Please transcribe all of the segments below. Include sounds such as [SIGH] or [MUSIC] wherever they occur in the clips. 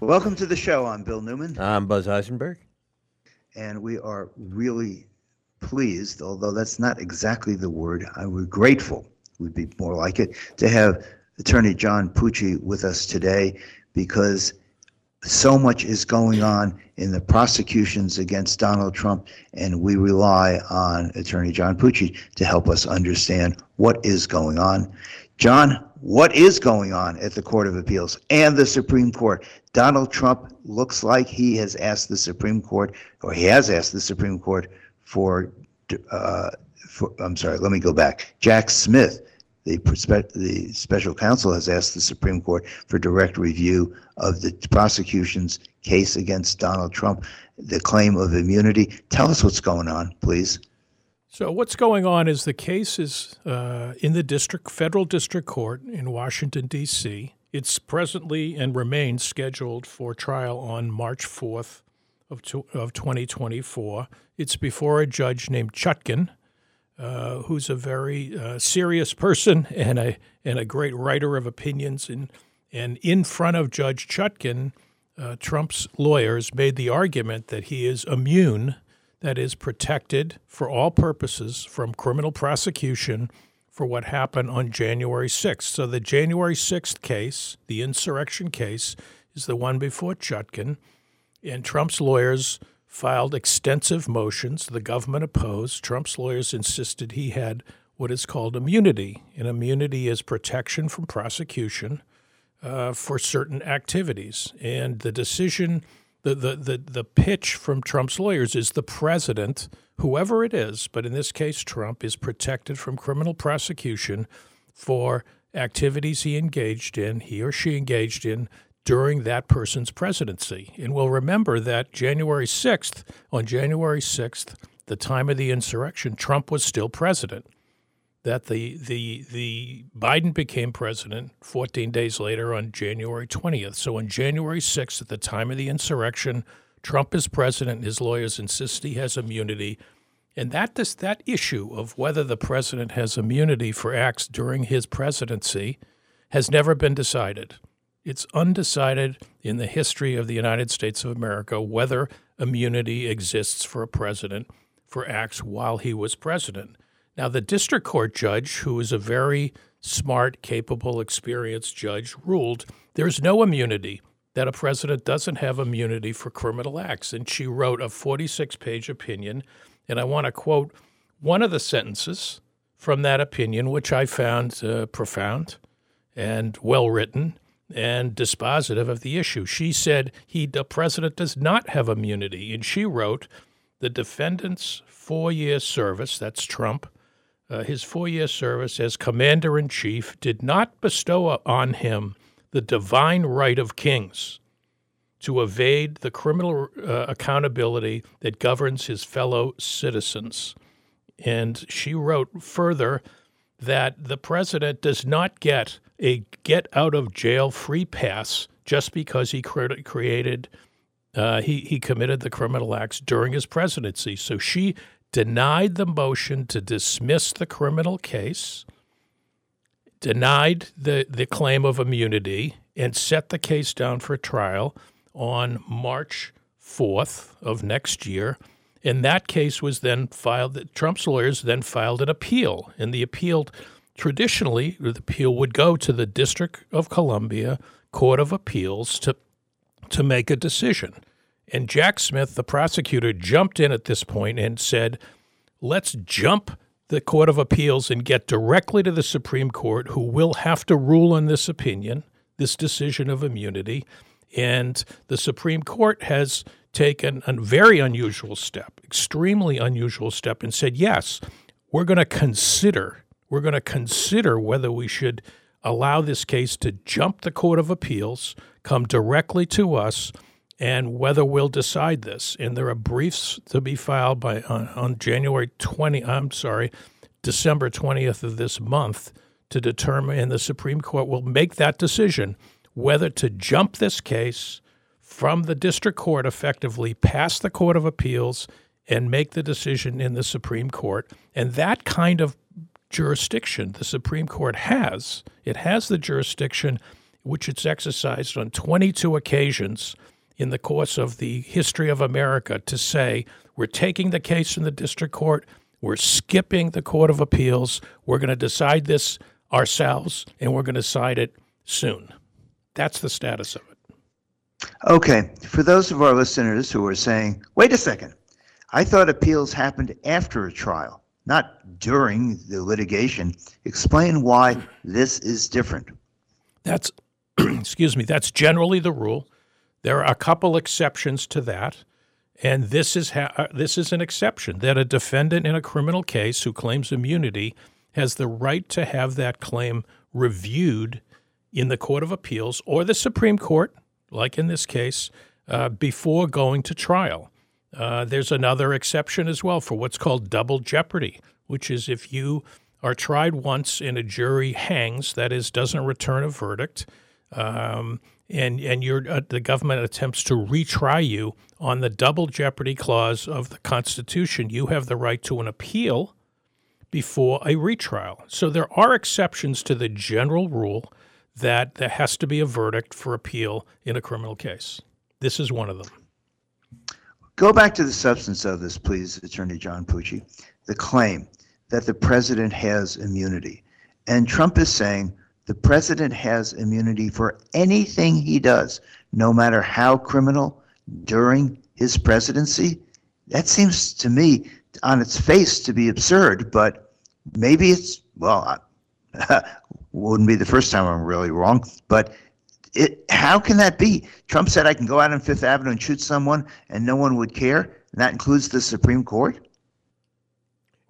Welcome to the show. I'm Bill Newman, I'm Buzz Eisenberg. and we are really pleased, although that's not exactly the word. I we're grateful, would be more like it, to have Attorney John Pucci with us today because so much is going on in the prosecutions against Donald Trump, and we rely on Attorney John Pucci to help us understand what is going on. John, what is going on at the Court of Appeals and the Supreme Court? Donald Trump looks like he has asked the Supreme Court, or he has asked the Supreme Court for, uh, for I'm sorry, let me go back. Jack Smith, the, the special counsel, has asked the Supreme Court for direct review of the prosecution's case against Donald Trump, the claim of immunity. Tell us what's going on, please. So what's going on is the case is uh, in the district, federal district court in Washington D.C. It's presently and remains scheduled for trial on March 4th of, of 2024. It's before a judge named Chutkan, uh, who's a very uh, serious person [LAUGHS] and a and a great writer of opinions. And and in front of Judge Chutkan, uh, Trump's lawyers made the argument that he is immune that is protected for all purposes from criminal prosecution for what happened on January 6th. So the January 6th case, the insurrection case, is the one before Chutkan. And Trump's lawyers filed extensive motions. The government opposed. Trump's lawyers insisted he had what is called immunity. And immunity is protection from prosecution uh, for certain activities. And the decision the, the, the, the pitch from Trump's lawyers is the president, whoever it is, but in this case, Trump, is protected from criminal prosecution for activities he engaged in, he or she engaged in during that person's presidency. And we'll remember that January 6th, on January 6th, the time of the insurrection, Trump was still president that the the the Biden became president 14 days later on January 20th. So on January 6th, at the time of the insurrection, Trump is president. His lawyers insist he has immunity, and that this, that issue of whether the president has immunity for acts during his presidency has never been decided. It's undecided in the history of the United States of America whether immunity exists for a president for acts while he was president. Now, the district court judge, who is a very smart, capable, experienced judge, ruled there's no immunity, that a president doesn't have immunity for criminal acts. And she wrote a 46 page opinion. And I want to quote one of the sentences from that opinion, which I found uh, profound and well written and dispositive of the issue. She said he, the president does not have immunity. And she wrote, the defendant's four year service, that's Trump, uh, his four year service as commander in chief did not bestow on him the divine right of kings to evade the criminal uh, accountability that governs his fellow citizens. And she wrote further that the president does not get a get out of jail free pass just because he cre- created uh, he he committed the criminal acts during his presidency. So she denied the motion to dismiss the criminal case, denied the, the claim of immunity, and set the case down for trial on March 4th of next year. And that case was then filed, Trump's lawyers then filed an appeal. And the appeal, traditionally, the appeal would go to the District of Columbia Court of Appeals to, to make a decision. And Jack Smith, the prosecutor, jumped in at this point and said, let's jump the Court of Appeals and get directly to the Supreme Court, who will have to rule on this opinion, this decision of immunity. And the Supreme Court has taken a very unusual step, extremely unusual step, and said, yes, we're going to consider, we're going to consider whether we should allow this case to jump the Court of Appeals, come directly to us, and whether we'll decide this. And there are briefs to be filed by on, on January 20. I'm sorry, December 20th of this month to determine, and the Supreme Court will make that decision whether to jump this case from the district court effectively past the Court of Appeals and make the decision in the Supreme Court. And that kind of jurisdiction the Supreme Court has, it has the jurisdiction which it's exercised on 22 occasions in the course of the history of America to say we're taking the case in the district court, we're skipping the Court of Appeals, we're going to decide this ourselves, and we're going to decide it soon. That's the status of it. Okay, for those of our listeners who are saying, wait a second, I thought appeals happened after a trial, not during the litigation. Explain why this is different. That's, [CLEARS THROAT] excuse me, that's generally the rule. There are a couple exceptions to that. And this is ha- uh, this is an exception that a defendant in a criminal case who claims immunity has the right to have that claim reviewed in the Court of Appeals or the Supreme Court, like in this case, uh, before going to trial. Uh, there's another exception as well for what's called double jeopardy, which is if you are tried once and a jury hangs, that is, doesn't return a verdict, um, and and uh, the government attempts to retry you on the double jeopardy clause of the Constitution, you have the right to an appeal before a retrial. So there are exceptions to the general rule that there has to be a verdict for appeal in a criminal case. This is one of them. Go back to the substance of this, please, Attorney John Pucci. The claim that the president has immunity. And Trump is saying the president has immunity for anything he does, no matter how criminal, during his presidency. That seems to me, on its face, to be absurd, but maybe it's, well, [LAUGHS] wouldn't be the first time I'm really wrong, but it, how can that be? Trump said I can go out on Fifth Avenue and shoot someone and no one would care. And that includes the Supreme Court?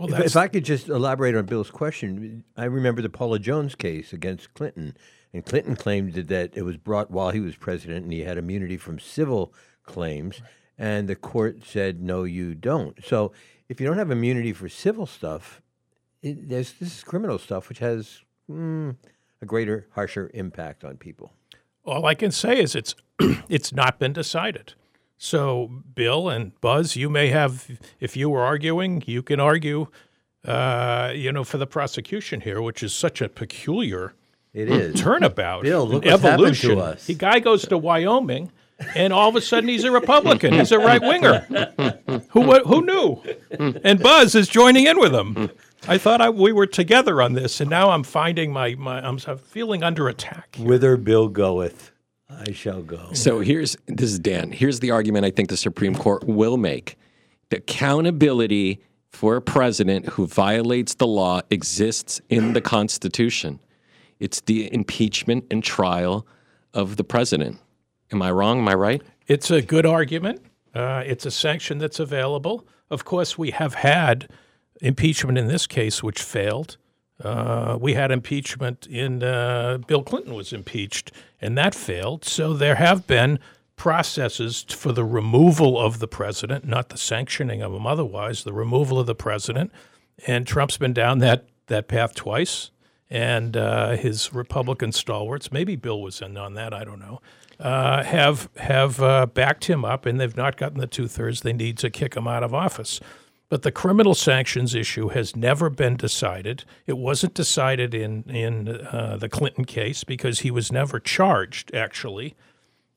Well, if, if, I could just elaborate on Bill's question, I remember the Paula Jones case against Clinton, and Clinton claimed that it was brought while he was president, and he had immunity from civil claims, right. and the court said, "No, you don't." So, if you don't have immunity for civil stuff, it, there's this is criminal stuff, which has mm, a greater, harsher impact on people. All I can say is it's [CLEARS THROAT] it's not been decided. So, Bill and Buzz, you may have, if you were arguing, you can argue, uh, you know, for the prosecution here, which is such a peculiar it is turnabout. Bill, look what's evolution. happened to us. The guy goes to Wyoming, and all of a sudden he's a Republican. He's a [LAUGHS] right winger. who who knew? And Buzz is joining in with him. I thought I, we were together on this, and now I'm finding my, my I'm feeling under attack. Whither Bill goeth. I shall go. So here's this is Dan. Here's the argument I think the Supreme Court will make. The accountability for a president who violates the law exists in the Constitution. It's the impeachment and trial of the president. Am I wrong? Am I right? It's a good argument. Uh, it's a sanction that's available. Of course, we have had impeachment in this case, which failed. Uh, we had impeachment in uh, Bill Clinton was impeached, and that failed. So there have been processes for the removal of the president, not the sanctioning of him otherwise, the removal of the president. And Trump's been down that, that path twice. And uh, his Republican stalwarts, maybe Bill was in on that, I don't know, uh, have have uh, backed him up, and they've not gotten the two thirds they need to kick him out of office. But the criminal sanctions issue has never been decided. It wasn't decided in in uh, the Clinton case because he was never charged. Actually,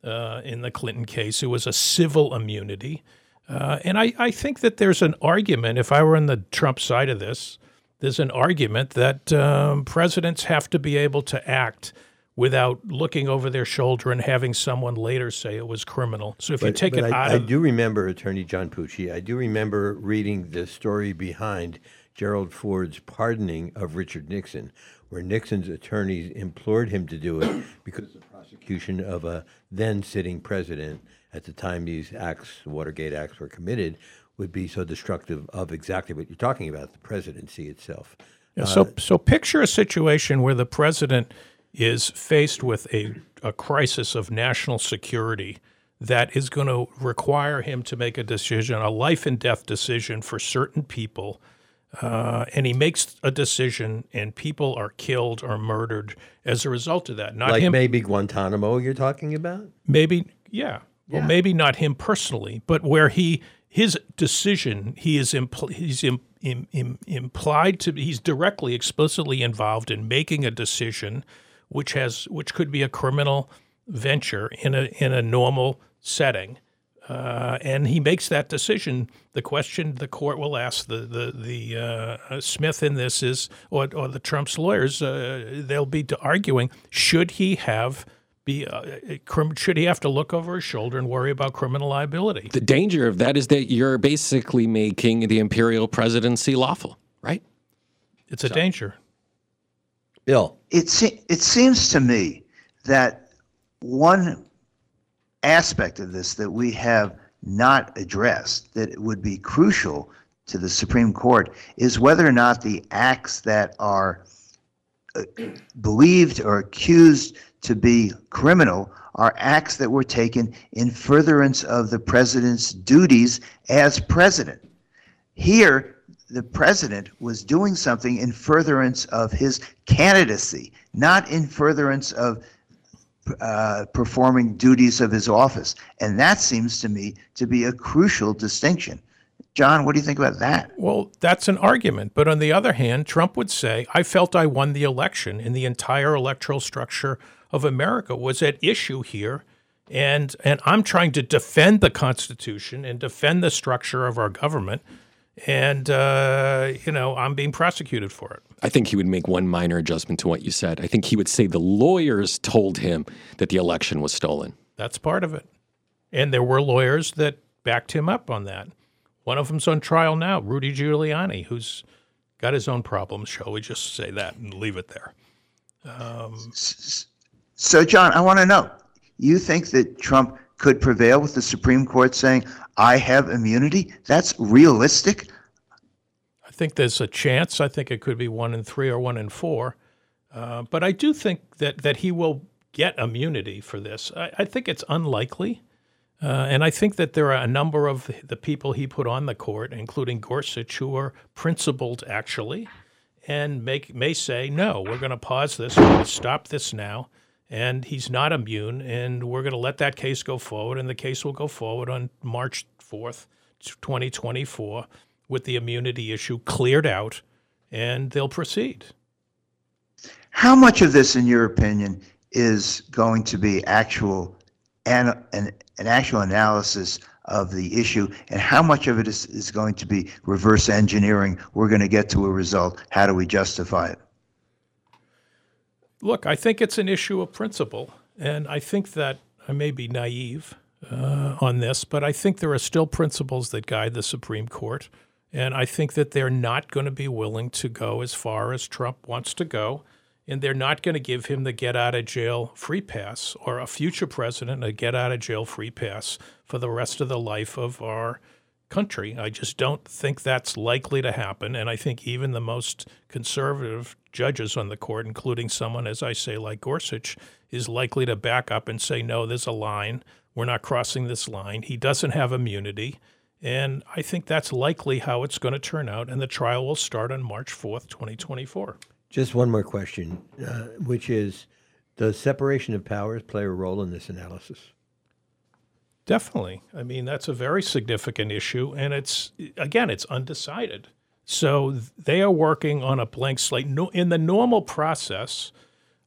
uh, in the Clinton case, it was a civil immunity, uh, and I, I think that there's an argument. If I were on the Trump side of this, there's an argument that um, presidents have to be able to act without looking over their shoulder and having someone later say it was criminal. So if but, you take it I, out I of, do remember Attorney John Pucci. I do remember reading the story behind Gerald Ford's pardoning of Richard Nixon, where Nixon's attorneys implored him to do it [COUGHS] because the prosecution of a then sitting president at the time these acts, the Watergate acts, were committed, would be so destructive of exactly what you're talking about, the presidency itself. Yeah, so, uh, so picture a situation where the president is faced with a, a crisis of national security that is going to require him to make a decision, a life and death decision for certain people. Uh, and he makes a decision, and people are killed or murdered as a result of that. Not like him, maybe Guantanamo, you're talking about. Maybe, yeah. yeah. Well, maybe not him personally, but where he his decision, he is impl- he's Im- Im- Im- implied to he's directly, explicitly involved in making a decision which has which could be a criminal venture in a in a normal setting, uh, and he makes that decision. The question the court will ask the the the uh, Smith in this is, or or the Trump's lawyers, uh, they'll be arguing should he have be uh, should he have to look over his shoulder and worry about criminal liability? The danger of that is that you're basically making the imperial presidency lawful, right? It's a so, danger. Bill, it se- it seems to me that one aspect of this that we have not addressed that would be crucial to the Supreme Court is whether or not the acts that are uh, believed or accused to be criminal are acts that were taken in furtherance of the president's duties as president. Here, the president was doing something in furtherance of his candidacy, not in furtherance of uh, performing duties of his office. And that seems to me to be a crucial distinction. John, what do you think about that? Well, that's an argument. But on the other hand, Trump would say, I felt I won the election, and the entire electoral structure of America was at issue here. And, and I'm trying to defend the Constitution and defend the structure of our government. And, uh, you know, I'm being prosecuted for it. I think he would make one minor adjustment to what you said. I think he would say the lawyers told him that the election was stolen. That's part of it. And there were lawyers that backed him up on that. One of them's on trial now, Rudy Giuliani, who's got his own problems. Shall we just say that and leave it there? Um, so, John, I want to know you think that Trump could prevail with the Supreme Court saying, I have immunity? That's realistic? I think there's a chance. I think it could be one in three or one in four. Uh, but I do think that, that he will get immunity for this. I, I think it's unlikely. Uh, and I think that there are a number of the people he put on the court, including Gorsuch, who are principled actually, and make, may say, no, we're going to pause this, we're going to stop this now, and he's not immune, and we're going to let that case go forward, and the case will go forward on March 4th, 2024, with the immunity issue cleared out, and they'll proceed. How much of this, in your opinion, is going to be actual an, an, an actual analysis of the issue and how much of it is, is going to be reverse engineering. We're going to get to a result. How do we justify it? Look, I think it's an issue of principle. And I think that I may be naive uh, on this, but I think there are still principles that guide the Supreme Court. And I think that they're not going to be willing to go as far as Trump wants to go and they're not going to give him the get out of jail free pass or a future president a get out of jail free pass for the rest of the life of our country. I just don't think that's likely to happen. And I think even the most conservative judges on the court, including someone, as I say, like Gorsuch, is likely to back up and say, no, there's a line. We're not crossing this line. He doesn't have immunity. And I think that's likely how it's going to turn out. And the trial will start on March 4th, 2024. Just one more question, uh, which is Does separation of powers play a role in this analysis? Definitely. I mean, that's a very significant issue. And it's, again, it's undecided. So they are working on a blank slate. In the normal process,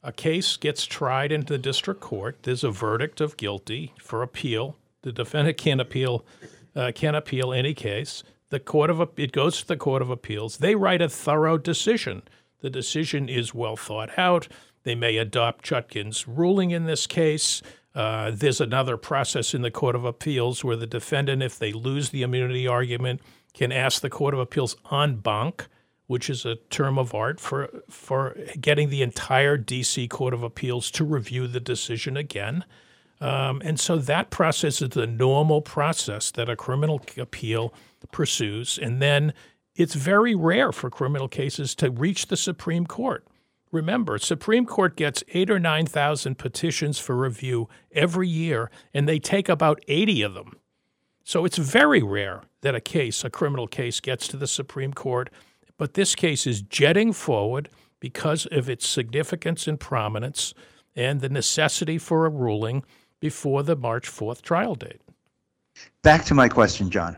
a case gets tried into the district court. There's a verdict of guilty for appeal. The defendant can't appeal, uh, can't appeal any case. The court of it goes to the court of appeals. They write a thorough decision the decision is well thought out. They may adopt Chutkan's ruling in this case. Uh, there's another process in the Court of Appeals where the defendant, if they lose the immunity argument, can ask the Court of Appeals en banc, which is a term of art for for getting the entire D.C. Court of Appeals to review the decision again. Um, and so that process is the normal process that a criminal appeal pursues. And then it's very rare for criminal cases to reach the Supreme Court. Remember, Supreme Court gets eight or 9,000 petitions for review every year, and they take about 80 of them. So it's very rare that a case, a criminal case, gets to the Supreme Court. But this case is jetting forward because of its significance and prominence and the necessity for a ruling before the March 4th trial date. Back to my question, John.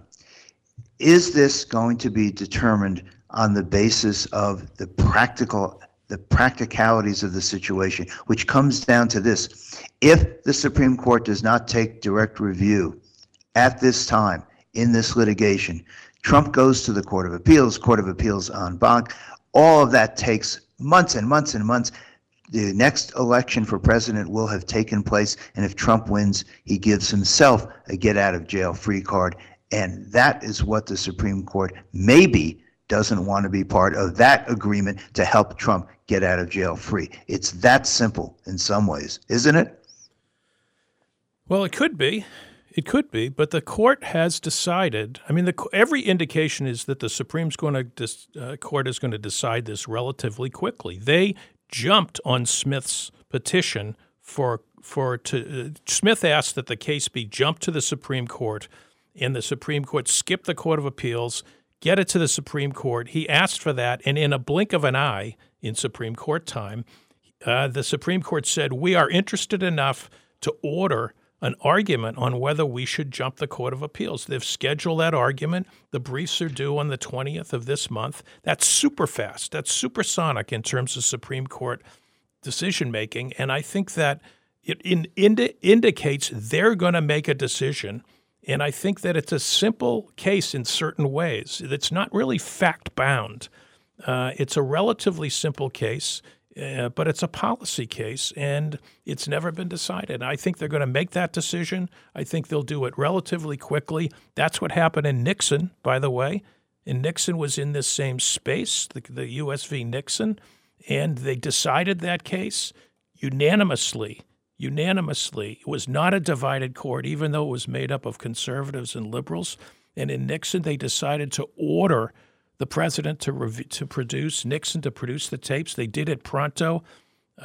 Is this going to be determined on the basis of the practical the practicalities of the situation, which comes down to this. If the Supreme Court does not take direct review at this time in this litigation, Trump goes to the Court of Appeals, Court of Appeals en banc. All of that takes months and months and months. The next election for president will have taken place, and if Trump wins, he gives himself a get out of jail free card. And that is what the Supreme Court maybe doesn't want to be part of that agreement to help Trump get out of jail free. It's that simple in some ways, isn't it? Well, it could be. It could be, but the court has decided. I mean, the, every indication is that the Supreme uh, Court is going to decide this relatively quickly. They jumped on Smith's petition for for to uh, Smith asked that the case be jumped to the Supreme Court, and the Supreme Court skipped the Court of Appeals, get it to the Supreme Court. He asked for that, and in a blink of an eye, in Supreme Court time, uh, the Supreme Court said we are interested enough to order an argument on whether we should jump the Court of Appeals. They've scheduled that argument. The briefs are due on the 20th of this month. That's super fast. That's supersonic in terms of Supreme Court decision making. And I think that it in, indi- indicates they're going to make a decision. And I think that it's a simple case in certain ways. It's not really fact bound. Uh, it's a relatively simple case. Uh, but it's a policy case and it's never been decided. I think they're going to make that decision. I think they'll do it relatively quickly. That's what happened in Nixon, by the way. And Nixon was in this same space, the, the US v. Nixon, and they decided that case unanimously. Unanimously. It was not a divided court, even though it was made up of conservatives and liberals. And in Nixon, they decided to order the president to to produce Nixon to produce the tapes. They did it pronto,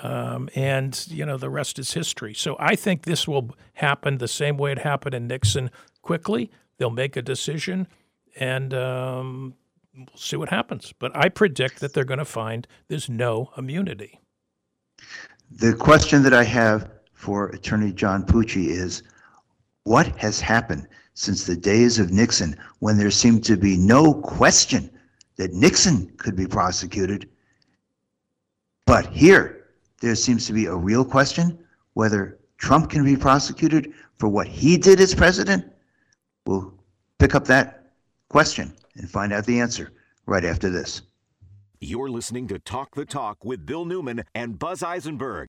um, and you know the rest is history. So I think this will happen the same way it happened in Nixon. Quickly, they'll make a decision, and um, we'll see what happens. But I predict that they're going to find there's no immunity. The question that I have for Attorney John Pucci is, what has happened? since the days of Nixon when there seemed to be no question that Nixon could be prosecuted. But here, there seems to be a real question whether Trump can be prosecuted for what he did as president. We'll pick up that question and find out the answer right after this. You're listening to Talk the Talk with Bill Newman and Buzz Eisenberg.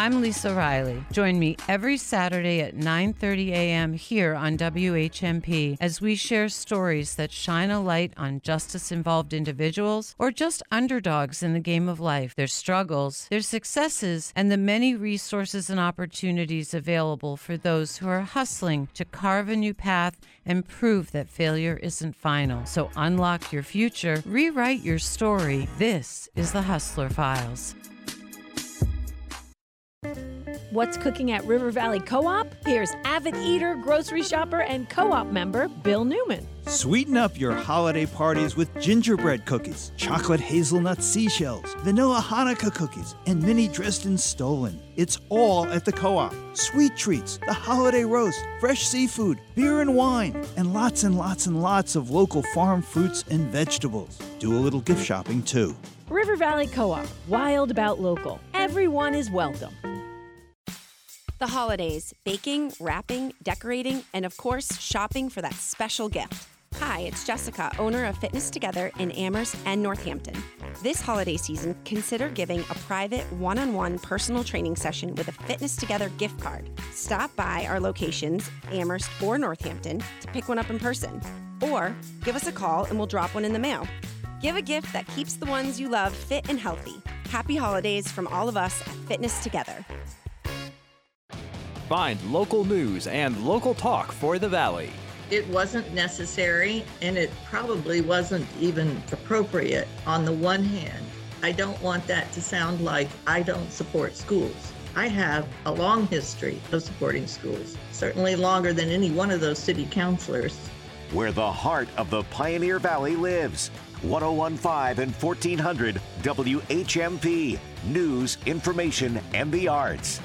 I'm Lisa Riley. Join me every Saturday at 9:30 a.m. here on WHMP as we share stories that shine a light on justice-involved individuals or just underdogs in the game of life, their struggles, their successes, and the many resources and opportunities available for those who are hustling to carve a new path and prove that failure isn't final. So unlock your future, rewrite your story. This is the Hustler Files. What's cooking at River Valley Co op? Here's avid eater, grocery shopper, and co op member Bill Newman. Sweeten up your holiday parties with gingerbread cookies, chocolate hazelnut seashells, vanilla Hanukkah cookies, and mini Dresden Stollen. It's all at the co op. Sweet treats, the holiday roast, fresh seafood, beer and wine, and lots and lots and lots of local farm fruits and vegetables. Do a little gift shopping too. River Valley Co op, wild about local. Everyone is welcome. The holidays baking, wrapping, decorating, and of course, shopping for that special gift. Hi, it's Jessica, owner of Fitness Together in Amherst and Northampton. This holiday season, consider giving a private one on one personal training session with a Fitness Together gift card. Stop by our locations, Amherst or Northampton, to pick one up in person. Or give us a call and we'll drop one in the mail. Give a gift that keeps the ones you love fit and healthy. Happy holidays from all of us at Fitness Together. Find local news and local talk for the Valley. It wasn't necessary and it probably wasn't even appropriate. On the one hand, I don't want that to sound like I don't support schools. I have a long history of supporting schools, certainly longer than any one of those city councilors. Where the heart of the Pioneer Valley lives. 1015 and 1400 WHMP. News, information, and the arts.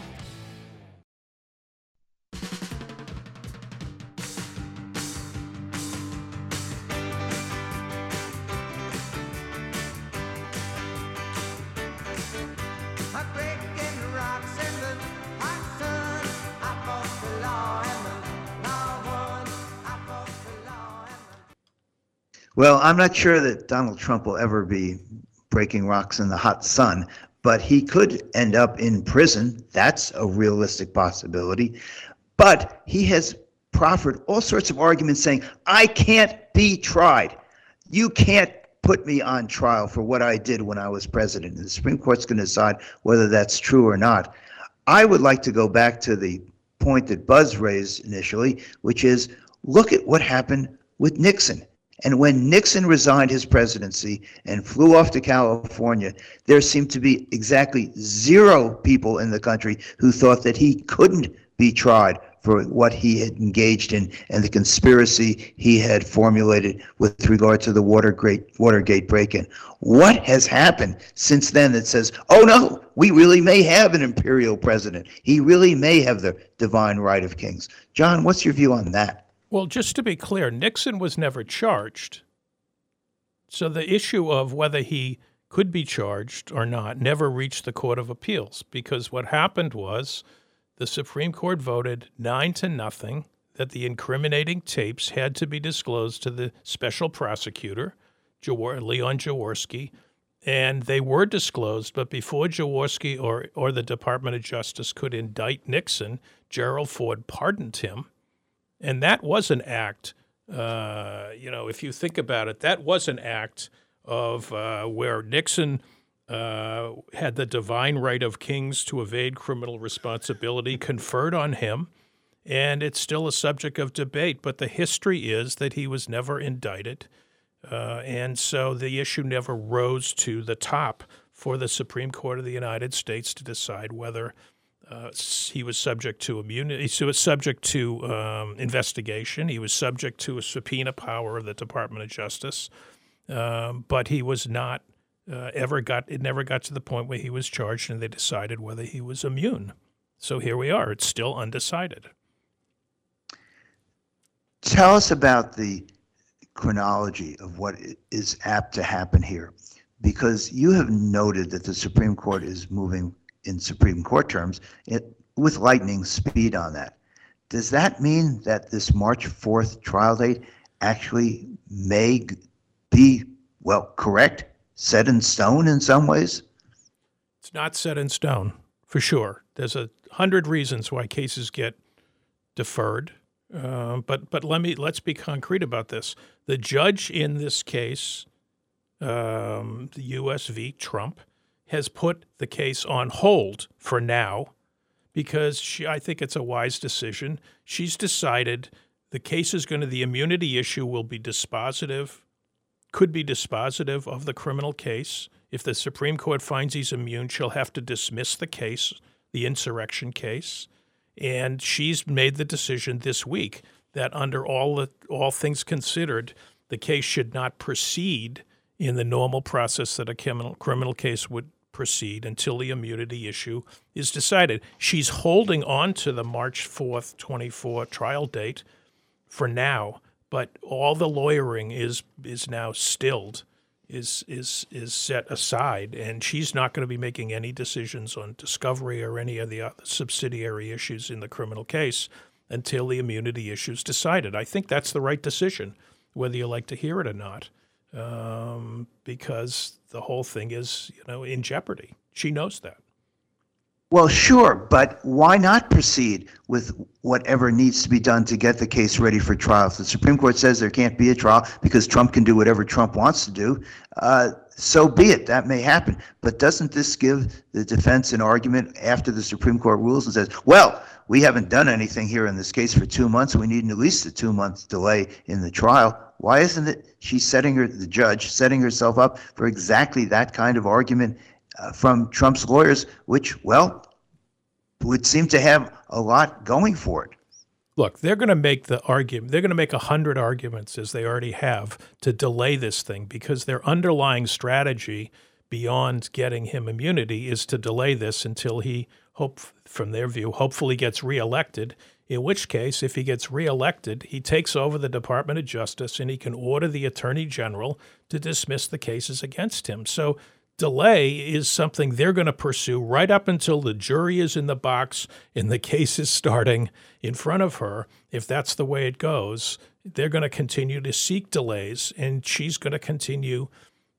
Well, I'm not sure that Donald Trump will ever be breaking rocks in the hot sun, but he could end up in prison. That's a realistic possibility. But he has proffered all sorts of arguments saying, I can't be tried. You can't put me on trial for what I did when I was president. And the Supreme Court's going to decide whether that's true or not. I would like to go back to the point that Buzz raised initially, which is look at what happened with Nixon. And when Nixon resigned his presidency and flew off to California, there seemed to be exactly zero people in the country who thought that he couldn't be tried for what he had engaged in and the conspiracy he had formulated with regard to the Watergate, Watergate break-in. What has happened since then that says, oh no, we really may have an imperial president. He really may have the divine right of kings. John, what's your view on that? Well, just to be clear, Nixon was never charged. So the issue of whether he could be charged or not never reached the Court of Appeals because what happened was the Supreme Court voted nine to nothing that the incriminating tapes had to be disclosed to the special prosecutor, Leon Jaworski, and they were disclosed. But before Jaworski or, or the Department of Justice could indict Nixon, Gerald Ford pardoned him. And that was an act, uh, you know, if you think about it, that was an act of uh, where Nixon – uh, had the divine right of kings to evade criminal responsibility conferred on him, and it's still a subject of debate. But the history is that he was never indicted, uh, and so the issue never rose to the top for the Supreme Court of the United States to decide whether uh, he was subject to immunity. He was subject to um, investigation. He was subject to a subpoena power of the Department of Justice, um, but he was not uh, ever got it never got to the point where he was charged and they decided whether he was immune. So here we are. It's still undecided. Tell us about the chronology of what is apt to happen here, because you have noted that the Supreme Court is moving in Supreme Court terms it, with lightning speed on that. Does that mean that this March 4th trial date actually may be, well, correct set in stone in some ways? It's not set in stone, for sure. There's a hundred reasons why cases get deferred. Uh, but but let me let's be concrete about this. The judge in this case, um, the U.S. v. Trump, has put the case on hold for now because she, I think it's a wise decision. She's decided the case is going to the immunity issue will be dispositive could be dispositive of the criminal case. If the Supreme Court finds he's immune, she'll have to dismiss the case, the insurrection case. And she's made the decision this week that under all the, all things considered, the case should not proceed in the normal process that a criminal criminal case would proceed until the immunity issue is decided. She's holding on to the March 4th, 24 trial date for now but all the lawyering is is now stilled, is is is set aside, and she's not going to be making any decisions on discovery or any of the other subsidiary issues in the criminal case until the immunity issue is decided. I think that's the right decision, whether you like to hear it or not, um, because the whole thing is you know in jeopardy. She knows that. Well, sure, but why not proceed with whatever needs to be done to get the case ready for trial? If the Supreme Court says there can't be a trial because Trump can do whatever Trump wants to do, uh, so be it. That may happen. But doesn't this give the defense an argument after the Supreme Court rules and says, well, we haven't done anything here in this case for two months. We need at least a two month delay in the trial. Why isn't it she's setting her, the judge, setting herself up for exactly that kind of argument uh, from Trump's lawyers, which, well, would seem to have a lot going for it. Look, they're going to make the argument. They're going to make a hundred arguments, as they already have, to delay this thing because their underlying strategy, beyond getting him immunity, is to delay this until he hope, from their view, hopefully gets reelected. In which case, if he gets reelected, he takes over the Department of Justice and he can order the Attorney General to dismiss the cases against him. So delay is something they're going to pursue right up until the jury is in the box and the [LAUGHS] case is starting in front of her, if that's the way it goes. they're going to continue to seek delays, and she's going to continue.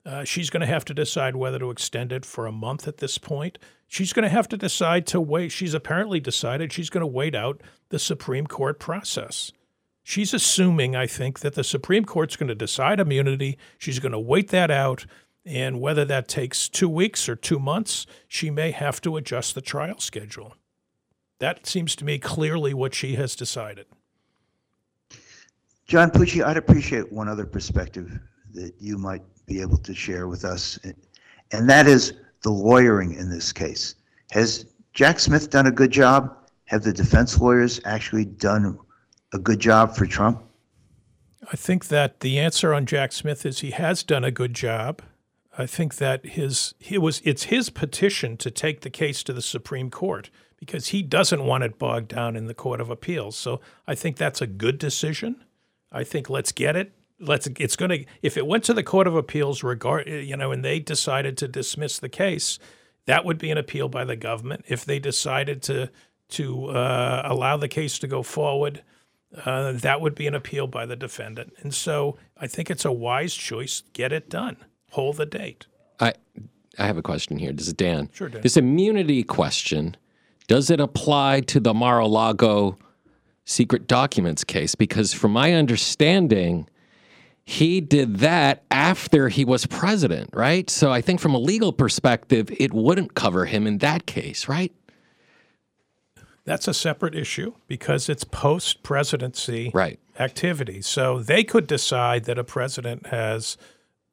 Uh, she's going to have to decide whether to extend it for a month at this point. She's going to have to decide to wait. She's apparently decided she's going to wait out the Supreme Court process. She's assuming, I think, that the Supreme Court's going to decide immunity. She's going to wait that out. And whether that takes two weeks or two months, she may have to adjust the trial schedule. That seems to me clearly what she has decided. John Pucci, I'd appreciate one other perspective that you might be able to share with us, and that is the lawyering in this case. Has Jack Smith done a good job? Have the defense lawyers actually done a good job for Trump? I think that the answer on Jack Smith is he has done a good job. I think that his he was it's his petition to take the case to the Supreme Court because he doesn't want it bogged down in the Court of Appeals. So I think that's a good decision. I think let's get it. Let's it's going to if it went to the Court of Appeals regard you know and they decided to dismiss the case, that would be an appeal by the government. If they decided to to uh, allow the case to go forward, uh, that would be an appeal by the defendant. And so I think it's a wise choice. Get it done hold the date. I I have a question here. This is Dan. Sure, Dan. This immunity question, does it apply to the Mar-a-Lago secret documents case? Because from my understanding, he did that after he was president, right? So I think from a legal perspective, it wouldn't cover him in that case, right? That's a separate issue because it's post presidency right. activity. So they could decide that a president has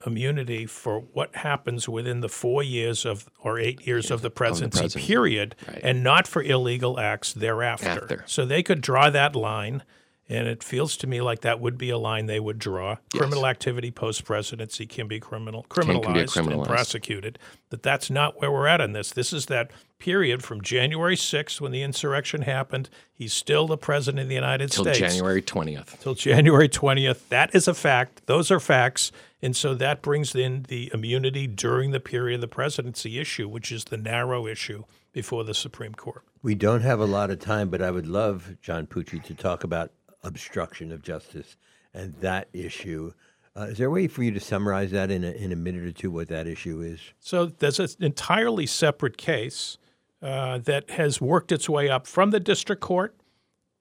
immunity for what happens within the four years of or eight years of the presidency, the presidency. period, right. and not for illegal acts thereafter. After. So they could draw that line, and it feels to me like that would be a line they would draw. Yes. Criminal activity post presidency can be criminal criminalized, criminalized and prosecuted. But that's not where we're at in this. This is that period from January 6th when the insurrection happened. He's still the president of the United Till States. January 20th. Till January 20th. That is a fact. Those are facts. And so that brings in the immunity during the period of the presidency issue, which is the narrow issue before the Supreme Court. We don't have a lot of time, but I would love, John Pucci, to talk about obstruction of justice and that issue. Uh, is there a way for you to summarize that in a, in a minute or two, what that issue is? So there's an entirely separate case uh, that has worked its way up from the district court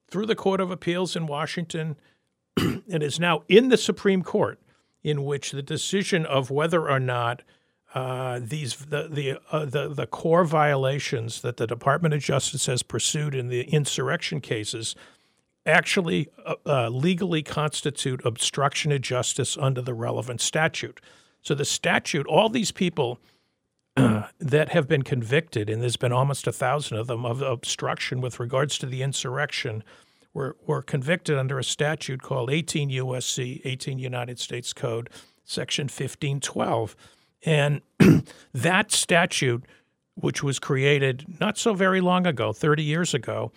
through the Court of Appeals in Washington [CLEARS THROAT] and is now in the Supreme Court in which the decision of whether or not uh, these the the, uh, the the core violations that the Department of Justice has pursued in the insurrection cases actually uh, uh legally constitute obstruction of justice under the relevant statute. So the statute, all these people [CLEARS THROAT] that have been convicted, and there's been almost a thousand of them of obstruction with regards to the insurrection were, were convicted under a statute called 18 U.S.C., 18 United States Code, Section 1512. And [CLEARS THROAT] that statute, which was created not so very long ago, 30 years ago,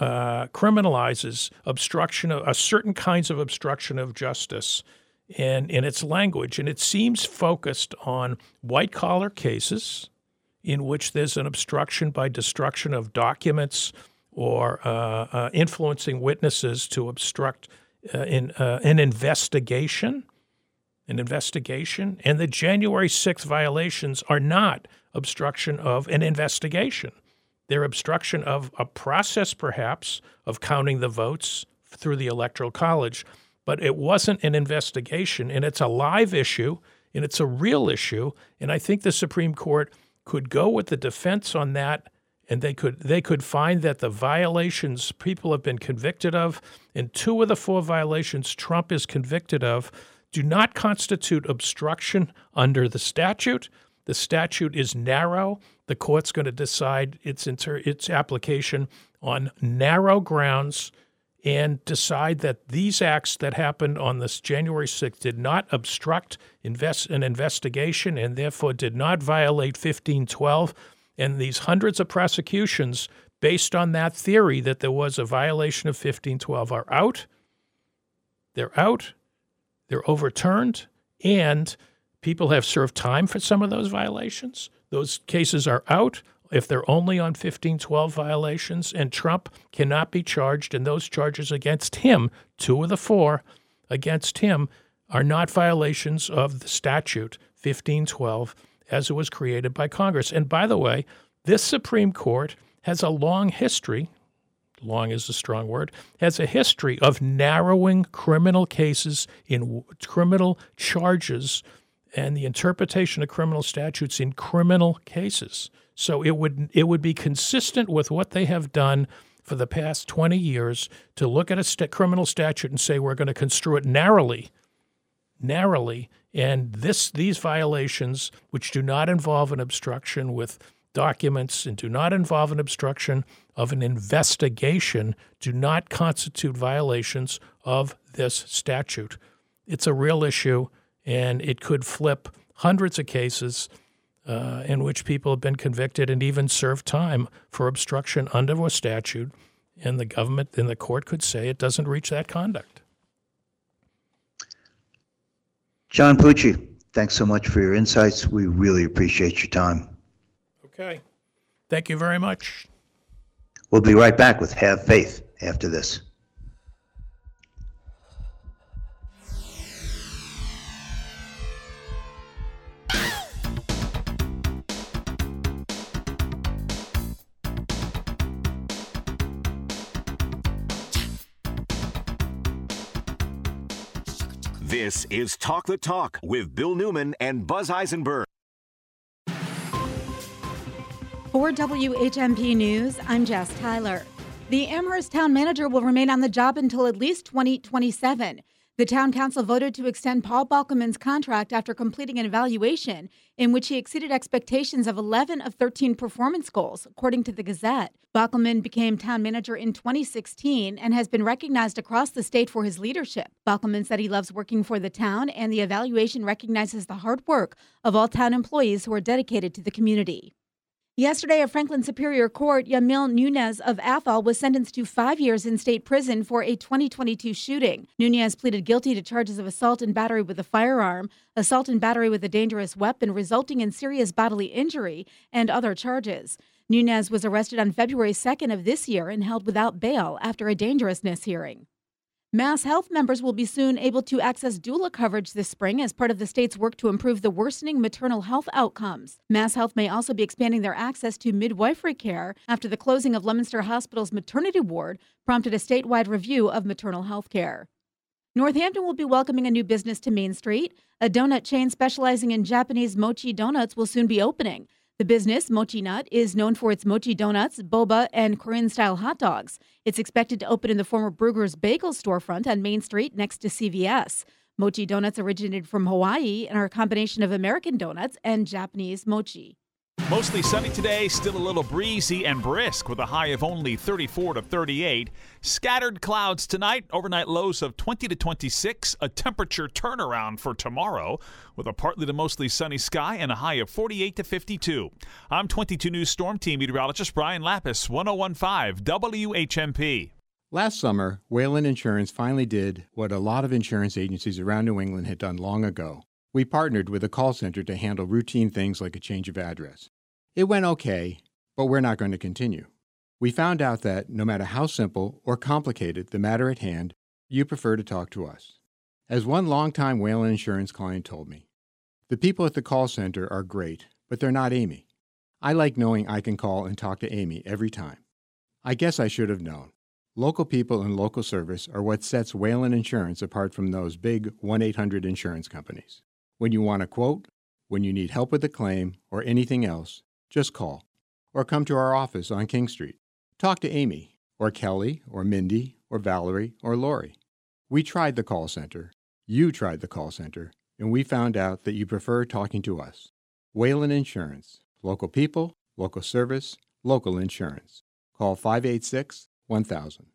uh, criminalizes obstruction of uh, certain kinds of obstruction of justice in, in its language. And it seems focused on white collar cases in which there's an obstruction by destruction of documents or uh, uh, influencing witnesses to obstruct uh, in, uh, an investigation. An investigation. And the January 6th violations are not obstruction of an investigation. They're obstruction of a process, perhaps, of counting the votes through the Electoral College. But it wasn't an investigation, and it's a live issue, and it's a real issue. And I think the Supreme Court could go with the defense on that and they could they could find that the violations people have been convicted of and two of the four violations Trump is convicted of do not constitute obstruction under the statute. The statute is narrow. The court's going to decide its inter, its application on narrow grounds and decide that these acts that happened on this January 6th did not obstruct invest, an investigation and therefore did not violate 1512 and these hundreds of prosecutions based on that theory that there was a violation of 1512 are out. They're out. They're overturned. And people have served time for some of those violations. Those cases are out if they're only on 1512 violations, and Trump cannot be charged in those charges against him, two of the four, against him are not violations of the statute 1512 as it was created by Congress. And by the way, this Supreme Court has a long history, long is a strong word, has a history of narrowing criminal cases in criminal charges and the interpretation of criminal statutes in criminal cases. So it would it would be consistent with what they have done for the past 20 years to look at a st- criminal statute and say we're going to construe it narrowly narrowly and this these violations which do not involve an obstruction with documents and do not involve an obstruction of an investigation do not constitute violations of this statute. It's a real issue and it could flip hundreds of cases uh, in which people have been convicted and even served time for obstruction under a statute, and the government and the court could say it doesn't reach that conduct. John Pucci, thanks so much for your insights. We really appreciate your time. Okay. Thank you very much. We'll be right back with Have Faith after this. This is Talk the Talk with Bill Newman and Buzz Eisenberg. For WHMP News, I'm Jess Tyler. The Amherst town manager will remain on the job until at least 2027. The town council voted to extend Paul Bockelman's contract after completing an evaluation in which he exceeded expectations of 11 of 13 performance goals, according to the Gazette. Bockelman became town manager in 2016 and has been recognized across the state for his leadership. Bockelman said he loves working for the town, and the evaluation recognizes the hard work of all town employees who are dedicated to the community. Yesterday, a Franklin Superior Court, Yamil Nunez of Athol was sentenced to five years in state prison for a 2022 shooting. Nunez pleaded guilty to charges of assault and battery with a firearm, assault and battery with a dangerous weapon resulting in serious bodily injury, and other charges. Nunez was arrested on February 2nd of this year and held without bail after a dangerousness hearing. Mass Health members will be soon able to access doula coverage this spring as part of the state's work to improve the worsening maternal health outcomes. Mass Health may also be expanding their access to midwifery care after the closing of Leominster Hospital's maternity ward prompted a statewide review of maternal health care. Northampton will be welcoming a new business to Main Street. A donut chain specializing in Japanese mochi donuts will soon be opening. The business, Mochinut, is known for its mochi donuts, boba, and Korean style hot dogs. It's expected to open in the former Bruegger's Bagel storefront on Main Street next to CVS. Mochi donuts originated from Hawaii and are a combination of American donuts and Japanese mochi. Mostly sunny today, still a little breezy and brisk with a high of only 34 to 38. Scattered clouds tonight, overnight lows of 20 to 26. A temperature turnaround for tomorrow with a partly to mostly sunny sky and a high of 48 to 52. I'm 22 News Storm Team meteorologist Brian Lapis, 1015 WHMP. Last summer, Whalen Insurance finally did what a lot of insurance agencies around New England had done long ago we partnered with a call center to handle routine things like a change of address. It went okay, but we're not going to continue. We found out that no matter how simple or complicated the matter at hand, you prefer to talk to us. As one longtime Whalen Insurance client told me, the people at the call center are great, but they're not Amy. I like knowing I can call and talk to Amy every time. I guess I should have known. Local people and local service are what sets Whalen Insurance apart from those big 1 800 insurance companies. When you want a quote, when you need help with a claim, or anything else, just call or come to our office on King Street. Talk to Amy, or Kelly, or Mindy, or Valerie, or Lori. We tried the call center, you tried the call center, and we found out that you prefer talking to us. Whalen Insurance. Local people, local service, local insurance. Call 586 1000.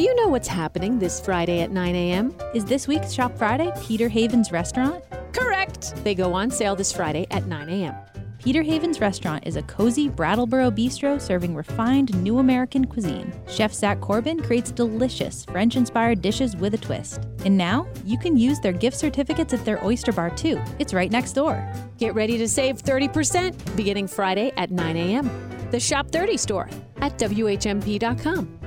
Do you know what's happening this Friday at 9 a.m.? Is this week's Shop Friday Peter Havens restaurant? Correct! They go on sale this Friday at 9 a.m. Peter Havens restaurant is a cozy Brattleboro bistro serving refined new American cuisine. Chef Zach Corbin creates delicious French inspired dishes with a twist. And now you can use their gift certificates at their oyster bar too. It's right next door. Get ready to save 30% beginning Friday at 9 a.m. The Shop 30 store at WHMP.com.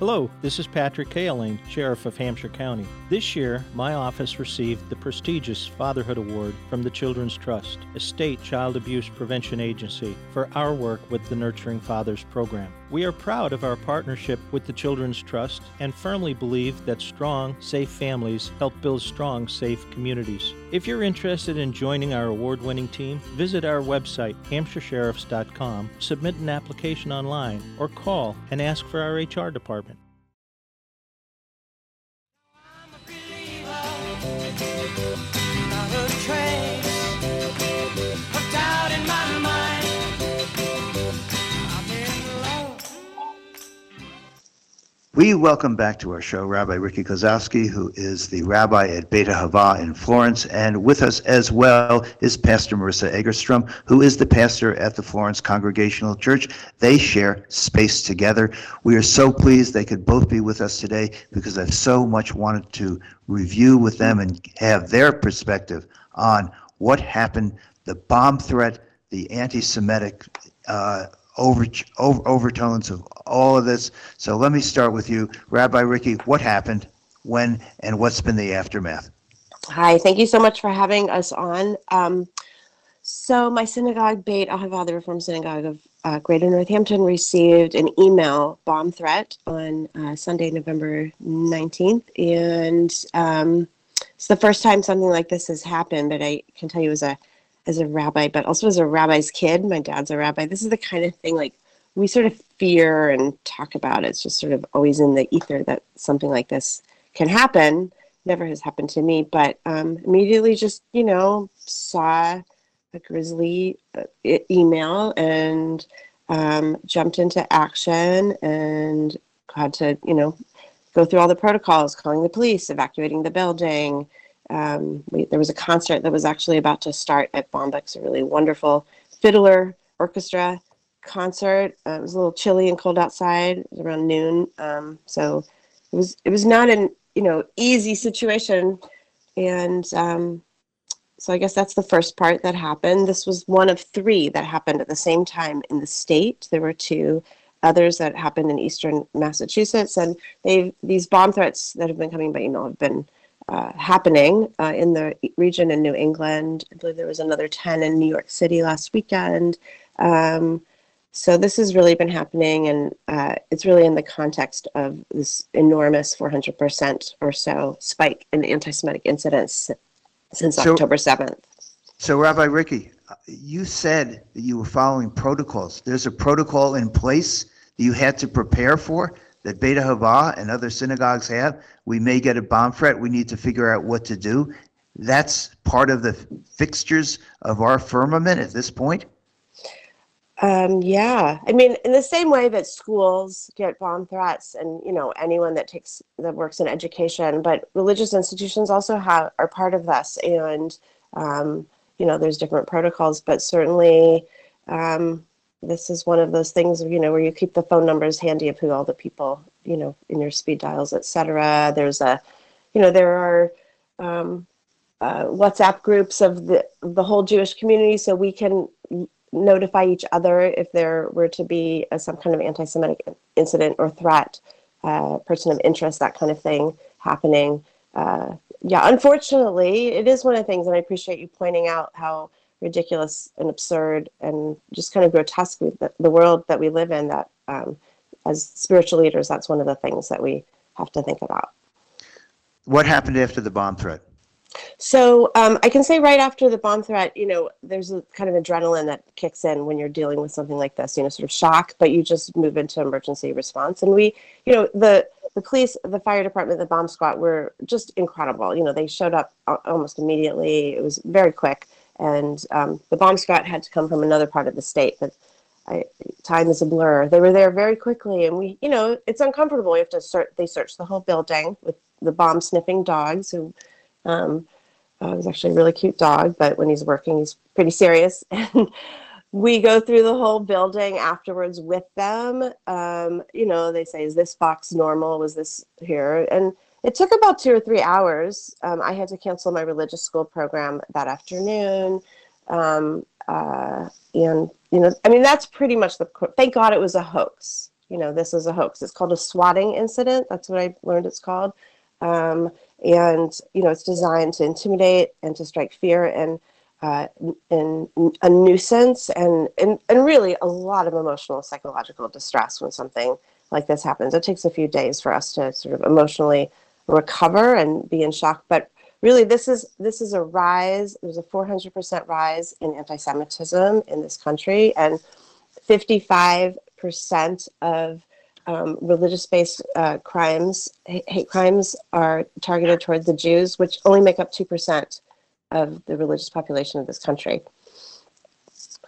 Hello, this is Patrick Cahillane, Sheriff of Hampshire County. This year, my office received the prestigious Fatherhood Award from the Children's Trust, a state child abuse prevention agency, for our work with the Nurturing Fathers program. We are proud of our partnership with the Children's Trust and firmly believe that strong, safe families help build strong, safe communities. If you're interested in joining our award winning team, visit our website, hampshiresheriffs.com, submit an application online, or call and ask for our HR department. We welcome back to our show Rabbi Riki Kosovske, who is the rabbi at Beit Ahavah in Florence, and with us as well is Pastor Marisa Egerstrom, who is the pastor at the Florence Congregational Church. They share space together. We are so pleased they could both be with us today because I've so much wanted to review with them and have their perspective on what happened, the bomb threat, the anti Semitic uh, over, over, overtones of all of this. So let me start with you, Rabbi Riki. What happened, when, and what's been the aftermath? Hi, thank you so much for having us on. Um, so my synagogue, Beit Ahavah, the Reform Synagogue of uh, Greater Northampton, received an email bomb threat on uh, Sunday, November 19th. And um, it's the first time something like this has happened, but I can tell you as a as a rabbi, but also as a rabbi's kid. My dad's a rabbi. This is the kind of thing like we sort of fear and talk about. It's just sort of always in the ether that something like this can happen. Never has happened to me, but um, immediately just you know saw a grisly uh, email and um, jumped into action and had to you know go through all the protocols, calling the police, evacuating the building, um, we, there was a concert that was actually about to start at Bombyx, a really wonderful fiddler orchestra concert. Uh, it was a little chilly and cold outside. It was around noon, um, so it was it was not an you know easy situation, and um, so I guess that's the first part that happened. This was one of three that happened at the same time in the state. There were two others that happened in eastern Massachusetts, and they these bomb threats that have been coming by email have been uh, happening uh, in the region in New England. I believe there was another 10 in New York City last weekend. Um, so this has really been happening, and uh, it's really in the context of this enormous 400% or so spike in anti Semitic incidents since so, October 7th. So, Rabbi Riki, you said that you were following protocols. There's a protocol in place that you had to prepare for that Beit Ahavah and other synagogues have. We may get a bomb threat. We need to figure out what to do. That's part of the fixtures of our firmament at this point. Um, yeah, I mean, in the same way that schools get bomb threats, and you know, anyone that takes that works in education, but religious institutions also have are part of this, and um, you know, there's different protocols, but certainly um, this is one of those things you know where you keep the phone numbers handy of who all the people you know in your speed dials etc there's a you know there are um, uh, whatsapp groups of the the whole jewish community so we can notify each other if there were to be a, some kind of anti-semitic incident or threat uh, person of interest that kind of thing happening. Uh, yeah unfortunately it is one of the things and i appreciate you pointing out how ridiculous and absurd and just kind of grotesque with the, the world that we live in that um, as spiritual leaders that's one of the things that we have to think about. What happened after the bomb threat? So um, i can say right after the bomb threat you know there's a kind of adrenaline that kicks in when you're dealing with something like this you know sort of shock but you just move into emergency response. And we you know the the police the fire department the bomb squad were just incredible. You know they showed up almost immediately. It was very quick and um, the bomb squad had to come from another part of the state but I, time is a blur. They were there very quickly and we you know it's uncomfortable. You have to search they searched the whole building with the bomb sniffing dogs who um, uh, was actually a really cute dog but when he's working he's pretty serious. [LAUGHS] And we go through the whole building afterwards with them. Um, you know they say is this box normal? Was this here? And it took about two or three hours. Um, I had to cancel my religious school program that afternoon. Um, uh, and, you know, I mean, that's pretty much the, thank God it was a hoax. you know, this is a hoax. It's called a swatting incident. That's what I learned it's called. Um, and, you know, it's designed to intimidate and to strike fear and, uh, and a nuisance and, and, and really a lot of emotional, psychological distress when something like this happens. It takes a few days for us to sort of emotionally recover and be in shock. But really, this is this is a rise. There's a 400% rise in anti-Semitism in this country, and 55% of um, religious-based uh, crimes, hate crimes, are targeted towards the Jews, which only make up two percent of the religious population of this country.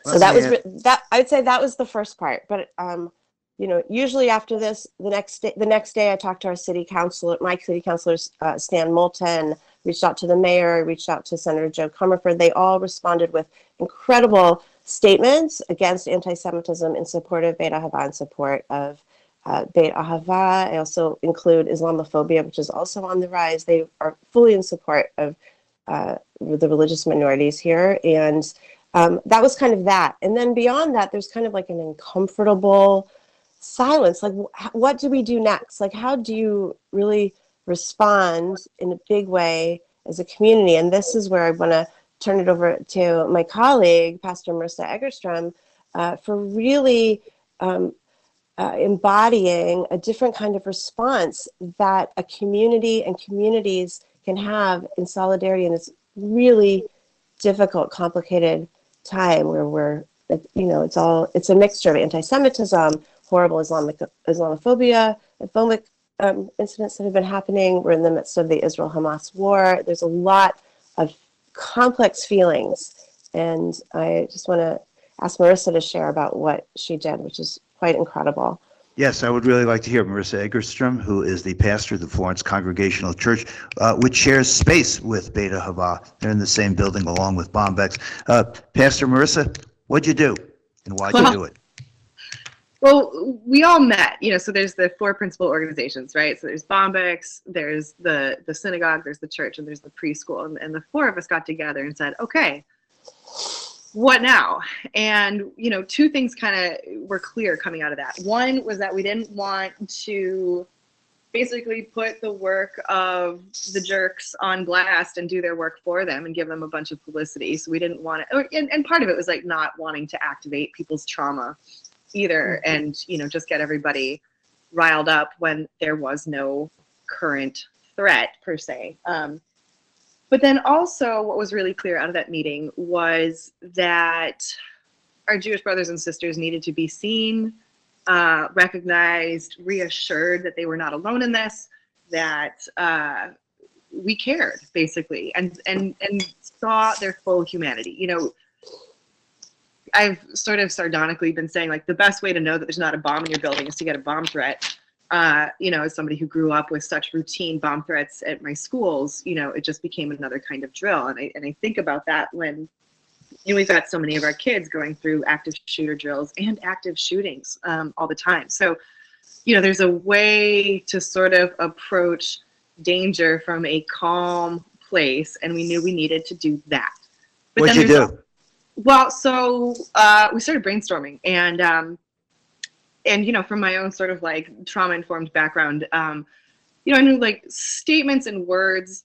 So that was that. I'd say that was the first part, but um, you know, usually after this, the next day, the next day, I talked to our city councilor, my city councilor, uh, Stan Moulton, reached out to the mayor, reached out to Senator Jo Comerford. They all responded with incredible statements against anti-Semitism in support of Beit Ahavah, in support of uh, Beit Ahavah. I also include Islamophobia, which is also on the rise. They are fully in support of uh, the religious minorities here, and um, that was kind of that. And then beyond that, there's kind of like an uncomfortable silence like what do we do next? Like how do you really respond in a big way as a community? And this is where i want to turn it over to my colleague pastor marisa egerstrom uh, for really um, uh, embodying a different kind of response that a community and communities can have in solidarity in this really difficult complicated time where we're you know it's all it's a mixture of anti-semitism horrible Islamic Islamophobia, Islamic um, incidents that have been happening. We're in the midst of the Israel-Hamas war. There's a lot of complex feelings, and I just want to ask Marisa to share about what she did, which is quite incredible. Yes, I would really like to hear Marisa Egerstrom, who is the pastor of the Florence Congregational Church, uh, which shares space with Beit Ahavah. They're in the same building along with Bombyx. Uh, pastor Marisa, what'd you do, and why'd well, you do it? Well, we all met, you know, so there's the four principal organizations, right? So there's Bombyx, there's the the synagogue, there's the church, and there's the preschool. And, and the four of us got together and said, okay, what now? And, you know, two things kind of were clear coming out of that. One was that we didn't want to basically put the work of the jerks on blast and do their work for them and give them a bunch of publicity. So we didn't want to, and, and part of it was like not wanting to activate people's trauma either and you know just get everybody riled up when there was no current threat per se. Um, but then also what was really clear out of that meeting was that our jewish brothers and sisters needed to be seen uh, recognized reassured that they were not alone in this that uh, we cared basically and and and saw their full humanity. You know I've sort of sardonically been saying like the best way to know that there's not a bomb in your building is to get a bomb threat. Uh, you know, as somebody who grew up with such routine bomb threats at my schools, you know, it just became another kind of drill. And I and I think about that when you know, we've got so many of our kids going through active shooter drills and active shootings um, all the time. So, you know, there's a way to sort of approach danger from a calm place, and we knew we needed to do that. But What'd you do? Well, so uh, we started brainstorming, and um, and you know, from my own sort of like trauma informed background, um, you know, I knew like statements and words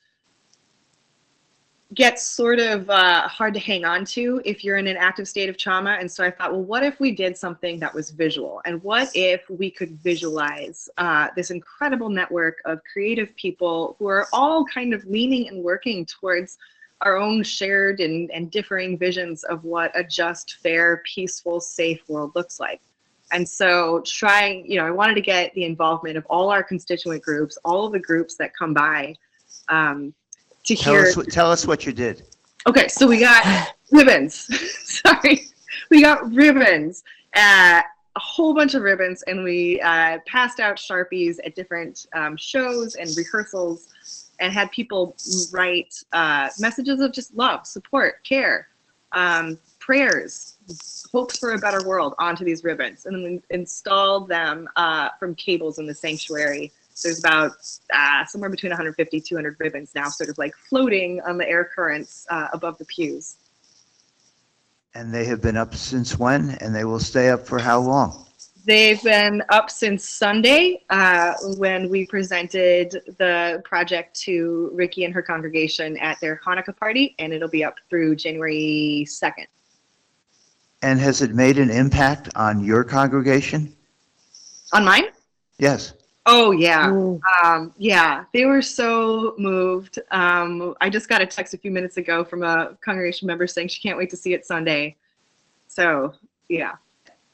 get sort of uh, hard to hang on to if you're in an active state of trauma. And so I thought, well, what if we did something that was visual? And what if we could visualize uh, this incredible network of creative people who are all kind of leaning and working towards our own shared and, and differing visions of what a just, fair, peaceful, safe world looks like. And so, trying, you know, I wanted to get the involvement of all our constituent groups, all of the groups that come by um, to tell hear. Us, tell us what you did. Okay, so we got ribbons. [LAUGHS] Sorry, we got ribbons. Uh, a whole bunch of ribbons, and we uh, passed out sharpies at different um, shows and rehearsals and had people write uh, messages of just love, support, care, um, prayers, hopes for a better world onto these ribbons, and then installed them uh, from cables in the sanctuary. There's about uh, somewhere between 150, 200 ribbons now, sort of like floating on the air currents uh, above the pews. And they have been up since when? And they will stay up for how long? They've been up since Sunday uh, when we presented the project to Riki and her congregation at their Hanukkah party, and it'll be up through January 2nd. And has it made an impact on your congregation? On mine? Yes. Oh yeah, um, yeah. They were so moved. Um, I just got a text a few minutes ago from a congregation member saying she can't wait to see it Sunday. So yeah.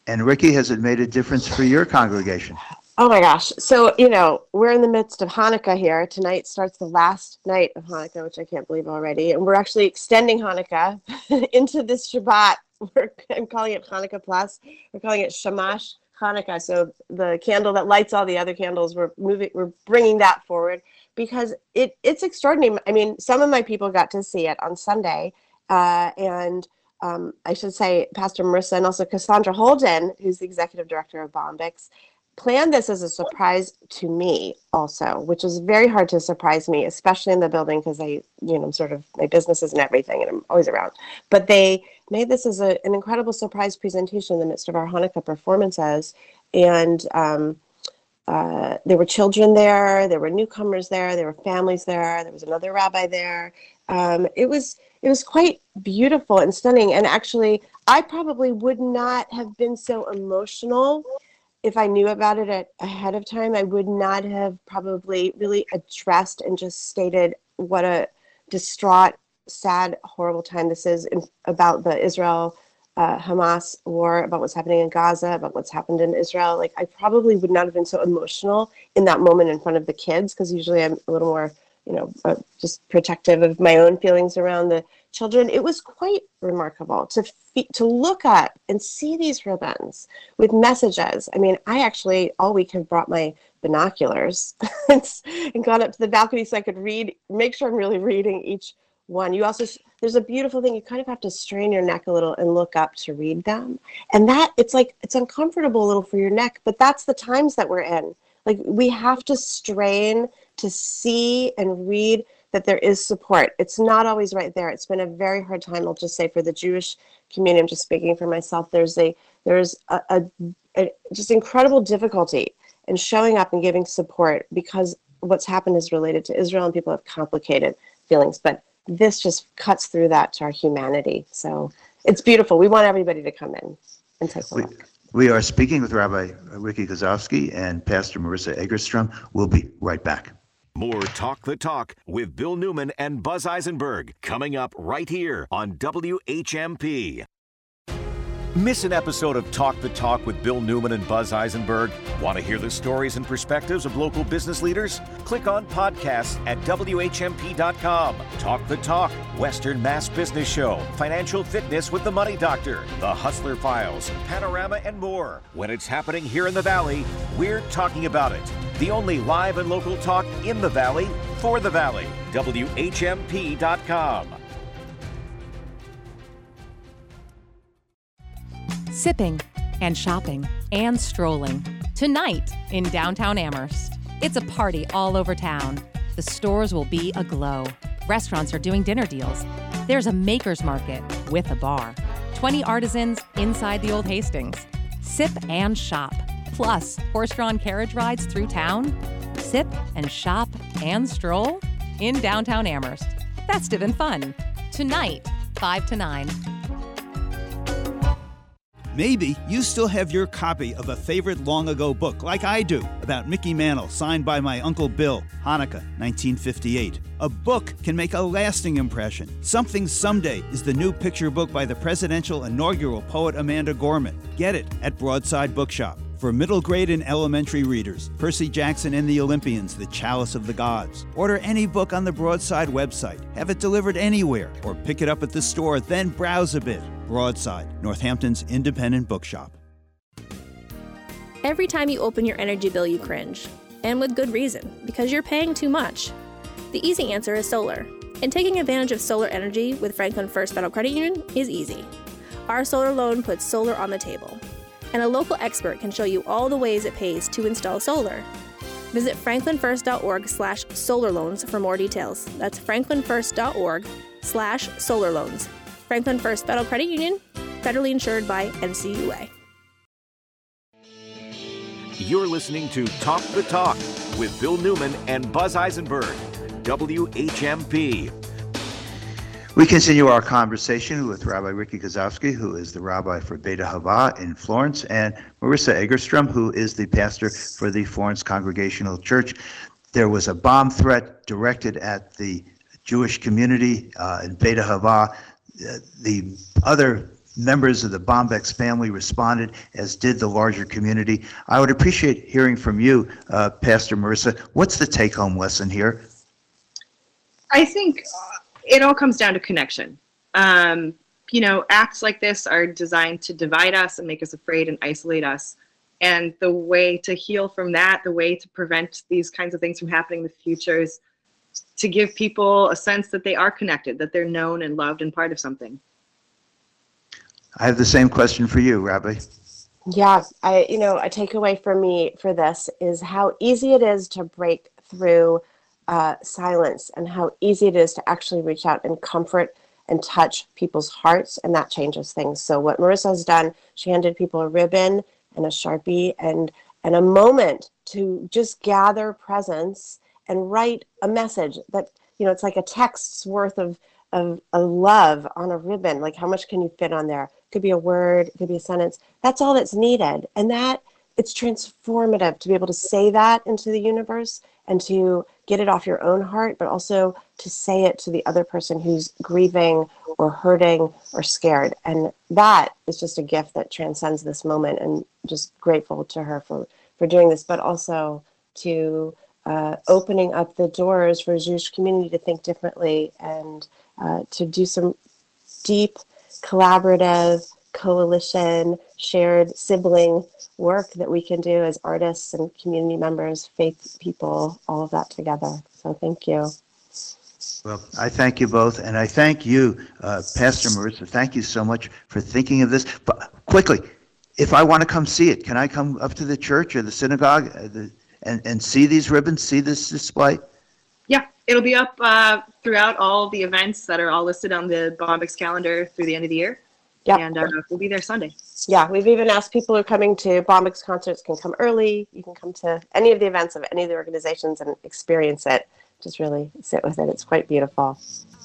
And Riki, has it made a difference for your congregation? Oh my gosh. So, you know, we're in the midst of Hanukkah here. Tonight starts the last night of Hanukkah, which I can't believe already. And we're actually extending Hanukkah [LAUGHS] into this Shabbat. We're, I'm calling it Hanukkah Plus. We're calling it Shamash Hanukkah. So the candle that lights all the other candles, we're moving, we're bringing that forward because it it's extraordinary. I mean, some of my people got to see it on Sunday, uh, and um, I should say Pastor Marisa and also Cassandra Holden, who's the executive director of Bombyx, planned this as a surprise to me also, which is very hard to surprise me, especially in the building because I, you know, I'm sort of my businesses and everything, and I'm always around. But they made this as a, an incredible surprise presentation in the midst of our Hanukkah performances, and um, uh, there were children there, there were newcomers there, there were families there, there was another rabbi there. Um, it was it was quite beautiful and stunning. And actually, I probably would not have been so emotional if I knew about it at, ahead of time. I would not have probably really addressed and just stated what a distraught, sad, horrible time this is in, about the Israel uh, Hamas war, about what's happening in Gaza, about what's happened in Israel. Like, I probably would not have been so emotional in that moment in front of the kids because usually I'm a little more you know, uh, just protective of my own feelings around the children. It was quite remarkable to fe- to look at and see these ribbons with messages. I mean, I actually all week have brought my binoculars [LAUGHS] and gone up to the balcony so I could read, make sure I'm really reading each one. You also there's a beautiful thing. You kind of have to strain your neck a little and look up to read them, and that it's like it's uncomfortable a little for your neck, but that's the times that we're in. Like we have to strain to see and read that there is support. It's not always right there. It's been a very hard time. I'll just say for the Jewish community, I'm just speaking for myself. There's a there's a, a, a just incredible difficulty in showing up and giving support because what's happened is related to Israel and people have complicated feelings. But this just cuts through that to our humanity. So it's beautiful. We want everybody to come in and take a look. We are speaking with Rabbi Riki Kosovske and Pastor Marisa Egerstrom. We'll be right back. More Talk the Talk with Bill Newman and Buzz Eisenberg coming up right here on WHMP. Miss an episode of Talk the Talk with Bill Newman and Buzz Eisenberg? Want to hear the stories and perspectives of local business leaders? Click on podcasts at WHMP.com. Talk the Talk, Western Mass Business Show, Financial Fitness with the Money Doctor, The Hustler Files, Panorama, and more. When it's happening here in the Valley, we're talking about it. The only live and local talk in the Valley for the Valley. WHMP.com. sipping, and shopping, and strolling. Tonight in downtown Amherst. It's a party all over town. The stores will be aglow. Restaurants are doing dinner deals. There's a maker's market with a bar. 20 artisans inside the old Hastings. Sip and shop. Plus, horse drawn carriage rides through town. Sip and shop and stroll in downtown Amherst. Festive and fun. Tonight, 5 to 9. Maybe you still have your copy of a favorite long ago book, like I do, about Mickey Mantle, signed by my Uncle Bill, Hanukkah, 1958. A book can make a lasting impression. Something Someday is the new picture book by the presidential inaugural poet Amanda Gorman. Get it at Broadside Bookshop. For middle grade and elementary readers, Percy Jackson and the Olympians, The Chalice of the Gods. Order any book on the Broadside website, have it delivered anywhere, or pick it up at the store, then browse a bit. Broadside, Northampton's independent bookshop. Every time you open your energy bill, you cringe. And with good reason, because you're paying too much. The easy answer is solar. And taking advantage of solar energy with Franklin First Federal Credit Union is easy. Our solar loan puts solar on the table. And a local expert can show you all the ways it pays to install solar. Visit franklinfirst.org slash solar loans for more details. That's franklinfirst.org slash solar loans. Franklin First Federal Credit Union, federally insured by NCUA. You're listening to Talk the Talk with Bill Newman and Buzz Eisenberg, WHMP. We continue our conversation with Rabbi Riki Kosovske, who is the rabbi for Beit Ahavah in Florence, and Marisa Egerstrom, who is the pastor for the Florence Congregational Church. There was a bomb threat directed at the Jewish community uh, in Beit Ahavah. Uh, the other members of the Bombyx family responded, as did the larger community. I would appreciate hearing from you, uh, Pastor Marisa. What's the take home lesson here? I think uh, it all comes down to connection. Um, you know, acts like this are designed to divide us and make us afraid and isolate us. And the way to heal from that, the way to prevent these kinds of things from happening in the future is to give people a sense that they are connected, that they're known and loved and part of something. I have the same question for you, Rabbi. Yeah, I you know a takeaway for me for this is how easy it is to break through uh, silence and how easy it is to actually reach out and comfort and touch people's hearts, and that changes things. So what Marisa has done, she handed people a ribbon and a sharpie and and a moment to just gather presence and write a message that you know it's like a text's worth of of, of love on a ribbon. Like how much can you fit on there? It could be a word, it could be a sentence. That's all that's needed. And that it's transformative to be able to say that into the universe and to get it off your own heart, but also to say it to the other person who's grieving or hurting or scared. And that is just a gift that transcends this moment and just grateful to her for, for doing this, but also to uh, opening up the doors for Jewish community to think differently and uh, to do some deep collaborative, coalition, shared sibling work that we can do as artists and community members, faith people, all of that together. So thank you. Well, I thank you both, and I thank you, uh, Pastor Marisa. Thank you so much for thinking of this. But quickly, if I want to come see it, can I come up to the church or the synagogue uh, and, and see these ribbons, see this display? Yeah, it'll be up uh, throughout all the events that are all listed on the Bombyx calendar through the end of the year. Yeah. And uh, we'll be there Sunday. Yeah, we've even asked people who are coming to Bombyx concerts can come early. You can come to any of the events of any of the organizations and experience it. Just really sit with it. It's quite beautiful.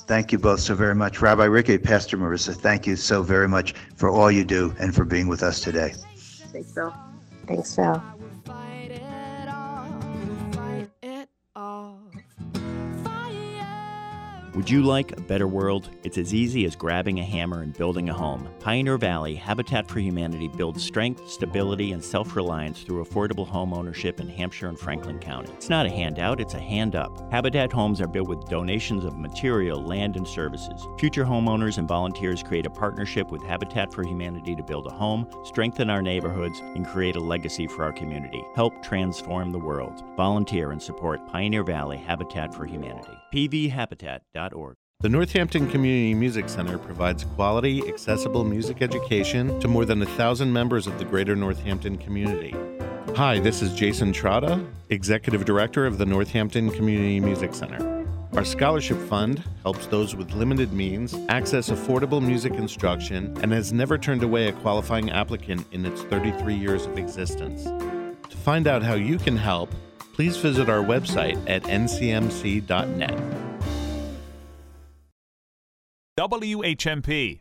Thank you both so very much. Rabbi Riki, Pastor Marisa, thank you so very much for all you do and for being with us today. Thanks, Phil. Thanks, Phil. Would you like a better world? It's as easy as grabbing a hammer and building a home. Pioneer Valley Habitat for Humanity builds strength, stability, and self reliance through affordable home ownership in Hampshire and Franklin County. It's not a handout, it's a hand up. Habitat homes are built with donations of material, land, and services. Future homeowners and volunteers create a partnership with Habitat for Humanity to build a home, strengthen our neighborhoods, and create a legacy for our community. Help transform the world. Volunteer and support Pioneer Valley Habitat for Humanity pvhabitat.org. The Northampton Community Music Center provides quality, accessible music education to more than a thousand members of the greater Northampton community. Hi, this is Jason Trotta, Executive Director of the Northampton Community Music Center. Our scholarship fund helps those with limited means access affordable music instruction and has never turned away a qualifying applicant in its 33 years of existence. To find out how you can help, please visit our website at ncmc.net. WHMP.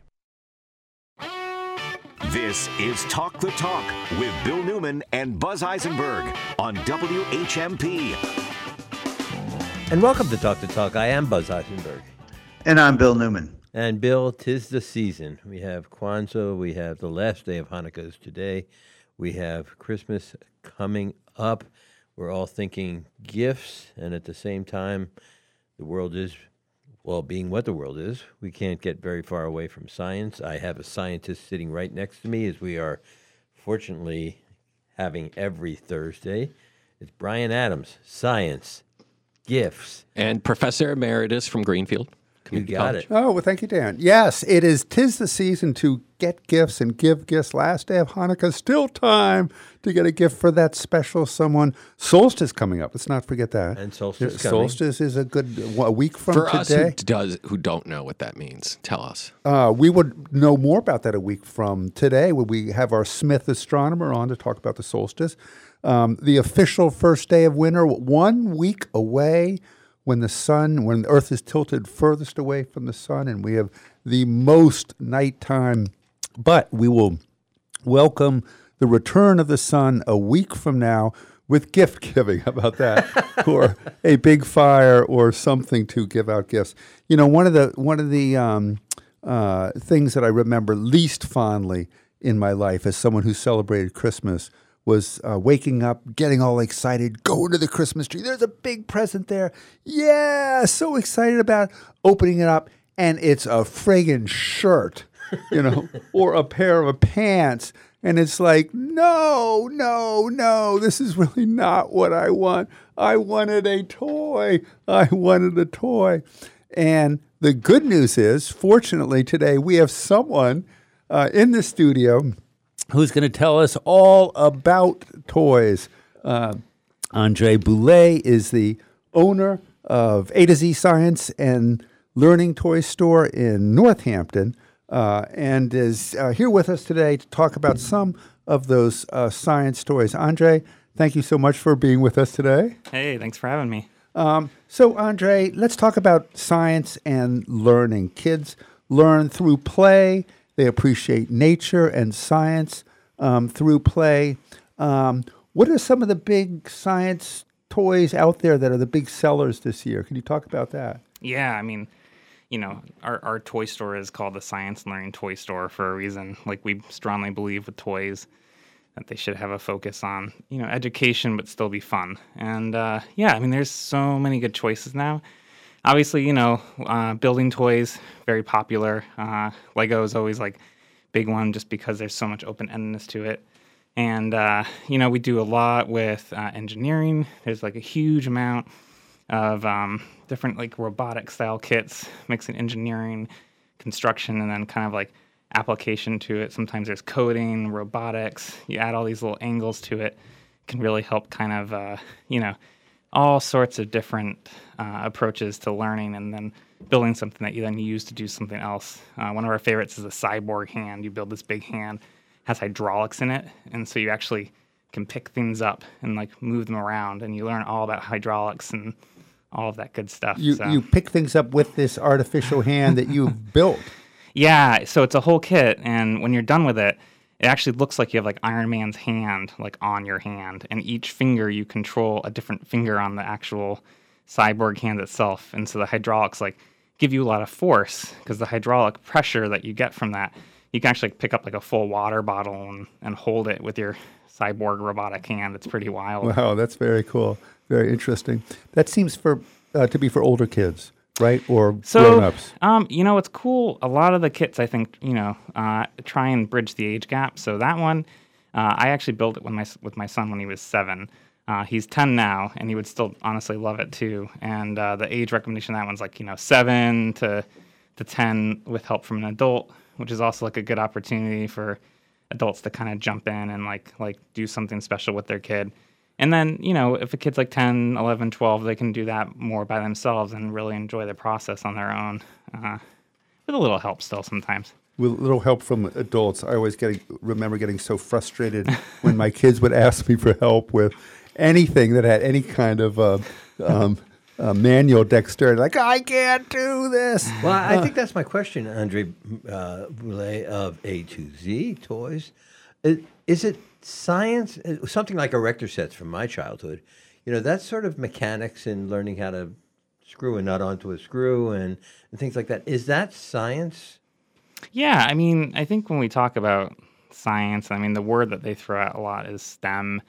This is Talk the Talk with Bill Newman and Buzz Eisenberg on WHMP. And welcome to Talk the Talk. I am Buzz Eisenberg. And I'm Bill Newman. And Bill, tis the season. We have Kwanzaa. We have the last day of Hanukkah is today. We have Christmas coming up. We're all thinking gifts, and at the same time, the world is, well, being what the world is, we can't get very far away from science. I have a scientist sitting right next to me, as we are fortunately having every Thursday. It's Brian Adams, science, gifts. And Professor Emeritus from Greenfield. You got it. Oh, well, thank you, Dan. Yes, it is. Tis the season to get gifts and give gifts. Last day of Hanukkah, still time to get a gift for that special someone. Solstice coming up. Let's not forget that. And solstice yeah, Solstice is a good a week from for today. us who does who don't know what that means, tell us. Uh, we would know more about that a week from today when we have our Smith astronomer on to talk about the solstice. Um, the official first day of winter, one week away when the sun, when the earth is tilted furthest away from the sun, and we have the most nighttime. But we will welcome the return of the sun a week from now with gift [LAUGHS] giving. How about that? or a big fire or something to give out gifts. You know, one of the one of the um, uh, things that I remember least fondly in my life as someone who celebrated Christmas was uh, waking up, getting all excited, going to the Christmas tree. There's a big present there. Yeah, so excited about opening it up, and it's a friggin' shirt, you know, [LAUGHS] or a pair of pants. And it's like, no, no, no, this is really not what I want. I wanted a toy. I wanted a toy. And the good news is, fortunately, today we have someone uh, in the studio who's going to tell us all about toys. Uh, Andre Boulay is the owner of A to Z Science and Learning Toy Store in Northampton uh, and is uh, here with us today to talk about some of those uh, science toys. Andre, thank you so much for being with us today. Hey, thanks for having me. Um, so, Andre, let's talk about science and learning. Kids learn through play, they appreciate nature and science um, through play. Um, what are some of the big science toys out there that are the big sellers this year? Can you talk about that? Yeah, I mean, you know, our, our toy store is called the Science and Learning Toy Store for a reason. Like, we strongly believe with toys that they should have a focus on, you know, education, but still be fun. And uh, yeah, I mean, there's so many good choices now. Obviously, you know, uh, building toys, very popular. Uh, Lego is always like big one just because there's so much open endedness to it. And, uh, you know, we do a lot with uh, engineering. There's like a huge amount of um, different like robotic style kits, mixing engineering, construction, and then kind of like application to it. Sometimes there's coding, robotics. You add all these little angles to it, can really help kind of uh, you know all sorts of different uh, approaches to learning, and then building something that you then use to do something else. Uh, one of our favorites is a cyborg hand. You build this big hand, has hydraulics in it, and so you actually can pick things up and like move them around, and you learn all about hydraulics and all of that good stuff. You so. you pick things up with this artificial hand that you've [LAUGHS] built. Yeah, so it's a whole kit, and when you're done with it, it actually looks like you have like Iron Man's hand like on your hand, and each finger you control a different finger on the actual cyborg hand itself, and so the hydraulics like give you a lot of force because the hydraulic pressure that you get from that, you can actually pick up like a full water bottle and, and hold it with your cyborg robotic hand. It's pretty wild. Wow, that's very cool. Very interesting. That seems for uh, to be for older kids, right? Or so, grown-ups. Um, you know, it's cool. A lot of the kits, I think, you know, uh, try and bridge the age gap. So that one, uh, I actually built it with my with my son when he was seven. Uh, he's 10 now, and he would still honestly love it too. And uh, the age recommendation that one's like you know seven to to 10 with help from an adult, which is also like a good opportunity for adults to kind of jump in and like like do something special with their kid. And then, you know, if a kid's like 10, 11, 12, they can do that more by themselves and really enjoy the process on their own uh, with a little help still sometimes. With a little help from adults, I always get remember getting so frustrated [LAUGHS] when my kids would ask me for help with anything that had any kind of uh, um, [LAUGHS] uh, manual dexterity. Like I can't do this. Well, I think that's my question, Andre uh, Boulay of A to Z Toys. Is, is it science? uh, Something like erector sets from my childhood. You know, that's sort of mechanics and learning how to screw a nut onto a screw and, and things like that. Is that science? Yeah, I mean, I think when we talk about science, I mean, the word that they throw out a lot is STEM.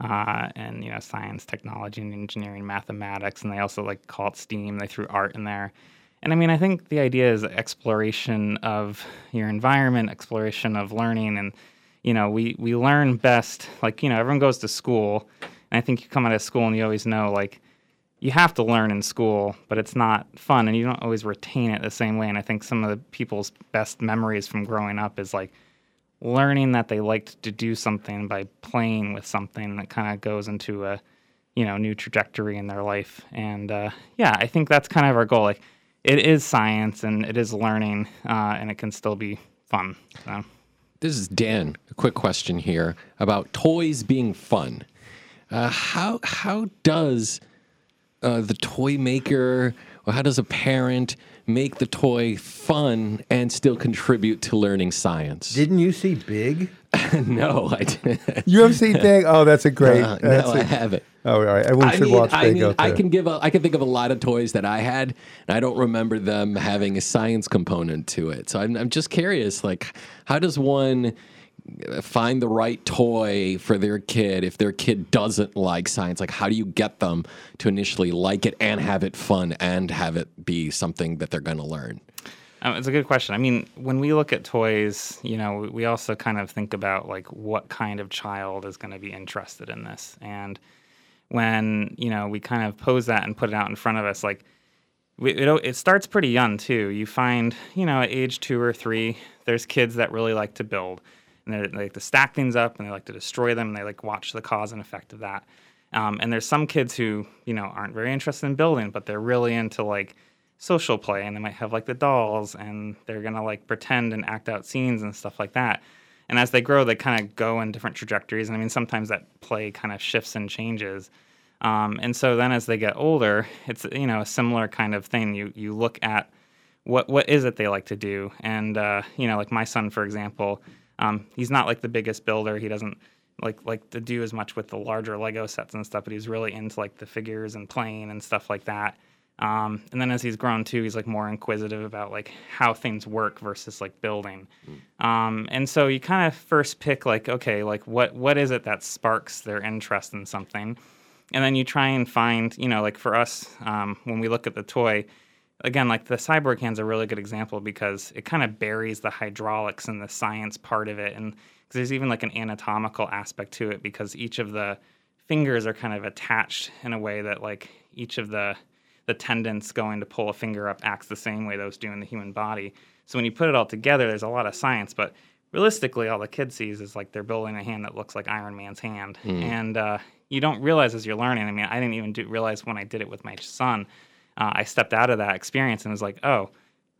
Uh, and you know science, technology, and engineering, mathematics, and they also like call it STEAM. They threw art in there, and I mean I think the idea is exploration of your environment, exploration of learning, and you know we we learn best like you know everyone goes to school, and I think you come out of school and you always know like you have to learn in school, but it's not fun, and you don't always retain it the same way. And I think some of the people's best memories from growing up is like learning that they liked to do something by playing with something that kind of goes into a you know new trajectory in their life and uh, yeah i think that's kind of our goal like it is science and it is learning uh, and it can still be fun so. This is Dan. A quick question here about toys being fun. Uh, how how does uh, the toy maker or how does a parent make the toy fun and still contribute to learning science? Didn't you see Big? [LAUGHS] no, I didn't. You have seen Big? Oh, that's a great. Uh, that's no, I I haven't. Oh, all right. Everyone I should mean, watch I Big. mean, I can give a, I can think of a lot of toys that I had, and I don't remember them having a science component to it. So I'm, I'm just curious, like, how does one find the right toy for their kid if their kid doesn't like science? Like, how do you get them to initially like it and have it fun and have it be something that they're going to learn? Um, it's a good question. I mean, when we look at toys, you know, we- also kind of think about like what kind of child is going to be interested in this. And when, you know, we kind of pose that and put it out in front of us, like, it, it starts pretty young too. You find, you know, at age two or three, there's kids that really like to build and they're- like to stack things up and they like to destroy them and they like watch the cause and effect of that. Um, and there's some kids who, you know, aren't very interested in building, but they're really into like social play and they might have like the dolls and they're gonna like pretend and act out scenes and stuff like that. And as they grow, they kind of go in different trajectories. And I mean, sometimes that play kind of shifts and changes. Um, and so then as they get older, it's you know a similar kind of thing. You you look at what what is it they like to do, and uh, you know like my son for example, um, he's not like the biggest builder. He doesn't like like to do as much with the larger Lego sets and stuff, but he's really into like the figures and playing and stuff like that. Um, and then as he's grown too, he's like more inquisitive about like how things work versus like building. Um, and so you kind of first pick like, okay, like what what is it that sparks their interest in something, and then you try and find, you know, like for us um, when we look at the toy, again, like the cyborg hand's a really good example because it kind of buries the hydraulics and the science part of it, and 'cause there's even like an anatomical aspect to it because each of the fingers are kind of attached in a way that like each of the the tendons going to pull a finger up acts the same way those do in the human body. So when you put it all together, there's a lot of science, but realistically, all the kid sees is like they're building a hand that looks like Iron Man's hand, Mm. and uh, you don't realize as you're learning. I mean, I didn't even do, realize when I did it with my son. Uh, I stepped out of that experience and was like, oh,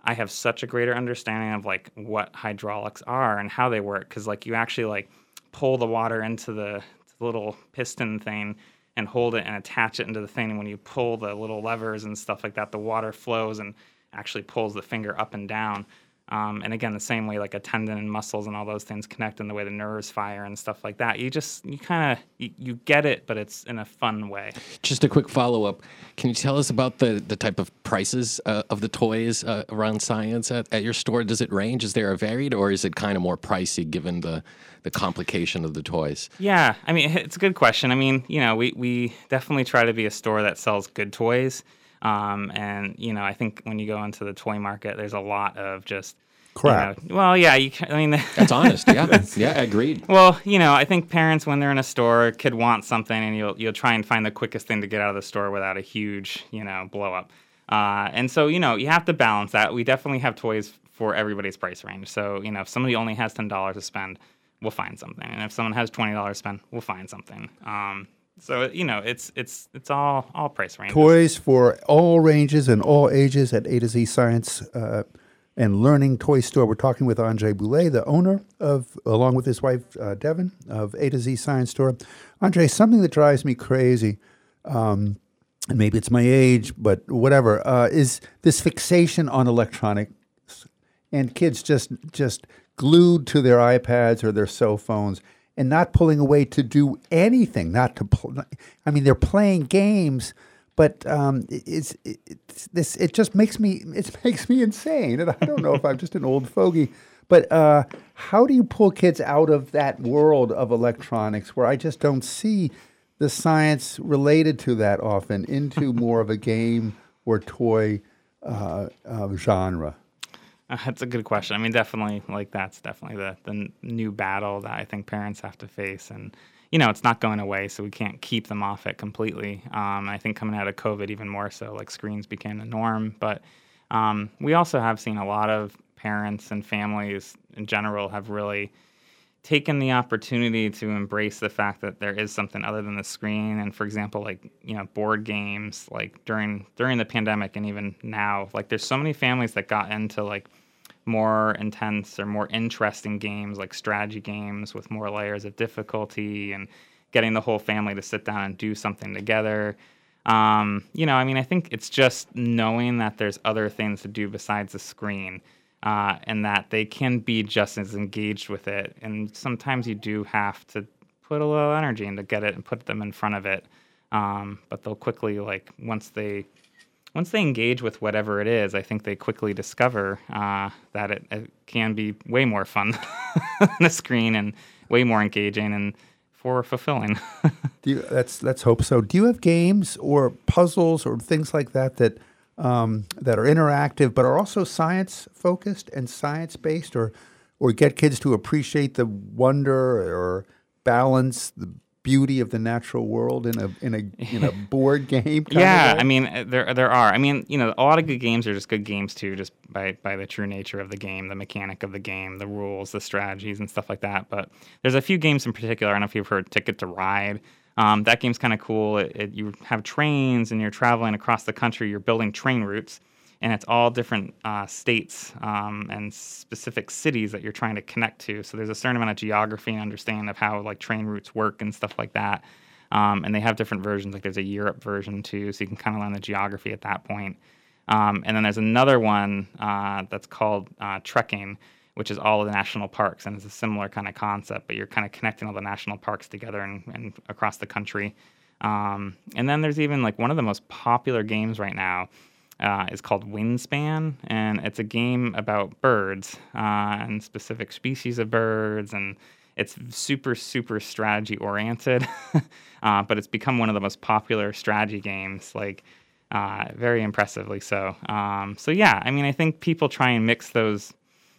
I have such a greater understanding of like what hydraulics are and how they work. Because like you actually like pull the water into the, the little piston thing and hold it and attach it into the thing. And when you pull the little levers and stuff like that the water flows and actually pulls the finger up and down um, and again the same way like a tendon and muscles and all those things connect and the way the nerves fire and stuff like that you just you kind of you, you get it but it's in a fun way Just a quick follow up. Can you tell us about the, the type of prices uh, of the toys uh, around science at, at your store? Does it range? Is there a varied, or is it kind of more pricey given the, the complication of the toys? Yeah, I mean, it's a good question. I mean, you know, we, we definitely try to be a store that sells good toys. Um, and, you know, I think when you go into the toy market, there's a lot of just you Crap. know- well, yeah, you can, I mean, [LAUGHS] That's honest. Yeah. yeah, agreed. Well, you know, I think parents when they're in a store, a kid wants something, and you'll you'll try and find the quickest thing to get out of the store without a huge, you know, blow up. Uh, and so, you know, you have to balance that. We definitely have toys for everybody's price range. So, you know, if somebody only has ten dollars to spend, we'll find something, and if someone has twenty dollars to spend, we'll find something. Um, so, you know, it's it's it's all all price ranges. Toys for all ranges and all ages at A to Z Science uh, and Learning Toy Store. We're talking with Andre Boulay, the owner of, along with his wife uh, Devin, of A to Z Science Store. Andre, something that drives me crazy, um, and maybe it's my age, but whatever, uh, is this fixation on electronics and kids just just glued to their iPads or their cell phones and not pulling away to do anything. Not to, pl- I mean, they're playing games, but um, it- it's, it's this. It just makes me it [LAUGHS] makes me insane, and I don't know if I'm just an old fogey. But uh, how do you pull kids out of that world of electronics where I just don't see the science related to that often into more of a game or toy uh, uh, genre? [LAUGHS] That's a good question. I mean, definitely, like that's definitely the the new battle that I think parents have to face, and you know, it's not going away, so we can't keep them off it completely. Um, I think coming out of COVID, even more so, like screens became the norm. But um, we also have seen a lot of parents and families in general have really taken the opportunity to embrace the fact that there is something other than the screen and for example like you know board games like during during the pandemic and even now like there's so many families that got into like more intense or more interesting games like strategy games with more layers of difficulty and getting the whole family to sit down and do something together. Um, you know, I mean, I think it's just knowing that there's other things to do besides the screen. Uh, and that they can be just as engaged with it. And sometimes you do have to put a little energy into get it and put them in front of it. Um, but they'll quickly like once they once they engage with whatever it is, I think they quickly discover uh, that it, it, can be way more fun [LAUGHS] on the screen and way more engaging and for fulfilling. [LAUGHS] You, let's let's hope so. Do you have games or puzzles or things like that that um, that are interactive but are also science focused and science based, or or get kids to appreciate the wonder or balance the beauty of the natural world in a in a in a [LAUGHS] board game. yeah, I mean uh, there there are. I mean you know a lot of good games are just good games too, just by by the true nature of the game, the mechanic of the game, the rules, the strategies, and stuff like that. But there's a few games in particular. I don't know if you've heard Ticket to Ride. Um, that game's kind of cool. It, it, you have trains and you're traveling across the country. You're building train routes and it's all different uh, states um, and specific cities that you're trying to connect to. So there's a certain amount of geography and understanding of how like train routes work and stuff like that. Um, and they have different versions. Like there's a Europe version too, so you can kind of learn the geography at that point. Um, and then there's another one uh, that's called uh, trekking, which is all of the national parks, and it's a similar kind of concept, but you're kind of connecting all the national parks together and, and across the country. Um, and then there's even like one of the most popular games right now uh, is called Wingspan, and it's a game about birds uh, and specific species of birds, and it's super super strategy oriented, [LAUGHS] uh, but it's become one of the most popular strategy games, like uh, very impressively so. Um, so yeah, I mean, I think people try and mix those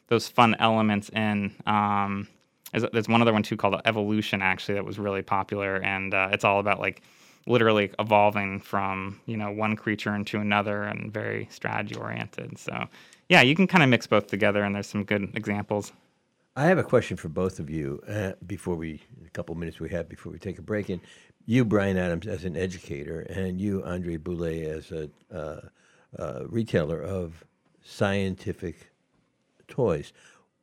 those fun elements in. Um, there's, there's one other one too called Evolution actually that was really popular, and uh, it's all about like literally evolving from you know one creature into another and very strategy oriented. So yeah, you can kind of mix both together, and there's some good examples. I have a question for both of you uh, before we a couple minutes we have before we take a break. And you, Brian Adams, as an educator, and you, Andre Boulay, as a uh, uh, retailer of scientific toys.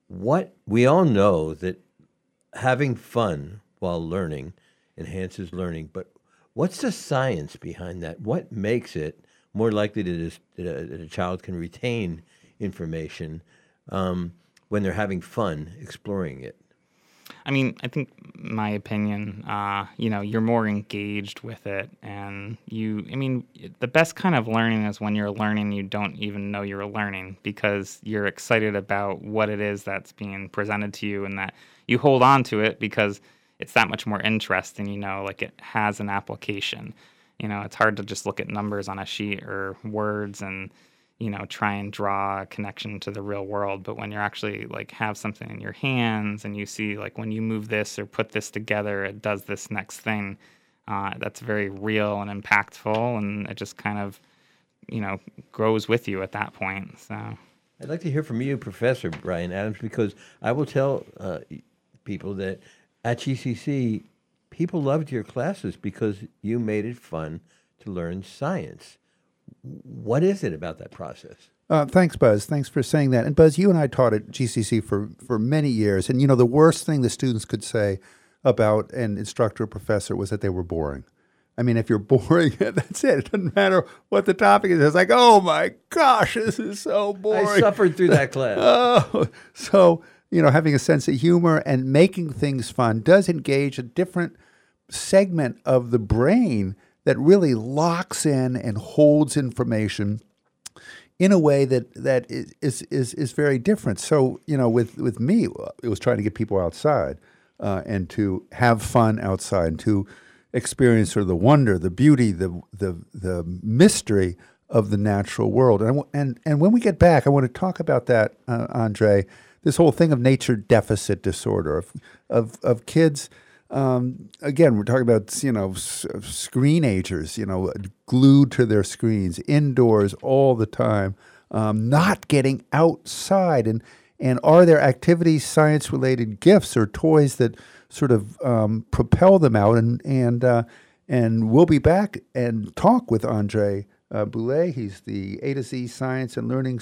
What we all know that having fun while learning enhances learning, but What's the science behind that? What makes it more likely that a, that a child can retain information um, when they're having fun exploring it? I mean, I think my opinion, uh, you know, you're more engaged with it, and you. I mean, the best kind of learning is when you're learning, you don't even know you're learning because you're excited about what it is that's being presented to you, and that you hold on to it because it's that much more interesting, you know, like it has an application. You know, it's hard to just look at numbers on a sheet or words and, you know, try and draw a connection to the real world. But when you're actually like have something in your hands and you see like when you move this or put this together, it does this next thing. Uh, that's very real and impactful, and it just kind of, you know, grows with you at that point. So. I'd like to hear from you, Professor Brian Adams, because I will tell uh, people that at GCC, people loved your classes because you made it fun to learn science. What is it about that process? Uh, thanks, Buzz. Thanks for saying that. And Buzz, you and I taught at GCC for for many years, and you know the worst thing the students could say about an instructor or professor was that they were boring. I mean, if you're [LAUGHS] boring, [LAUGHS] that's it. It doesn't matter what the topic is. It's like, oh my gosh, this is so boring. I suffered through that [LAUGHS] class. oh, so you know, having a sense of humor and making things fun does engage a different segment of the brain that really locks in and holds information in a way that that is is is very different. So you know, with with me, it was trying to get people outside uh, and to have fun outside and to experience sort of the wonder, the beauty, the the the mystery of the natural world. And and and when we get back, I want to talk about that, uh, Andre this whole thing of nature deficit disorder of of, of kids. Um, again, we're talking about you know screenagers, you know, glued to their screens, indoors all the time, um, not getting outside, and and are there activities, science related gifts or toys that sort of um, propel them out? And and uh, and we'll be back and talk with Andre uh. He's the A to Z Science and Learning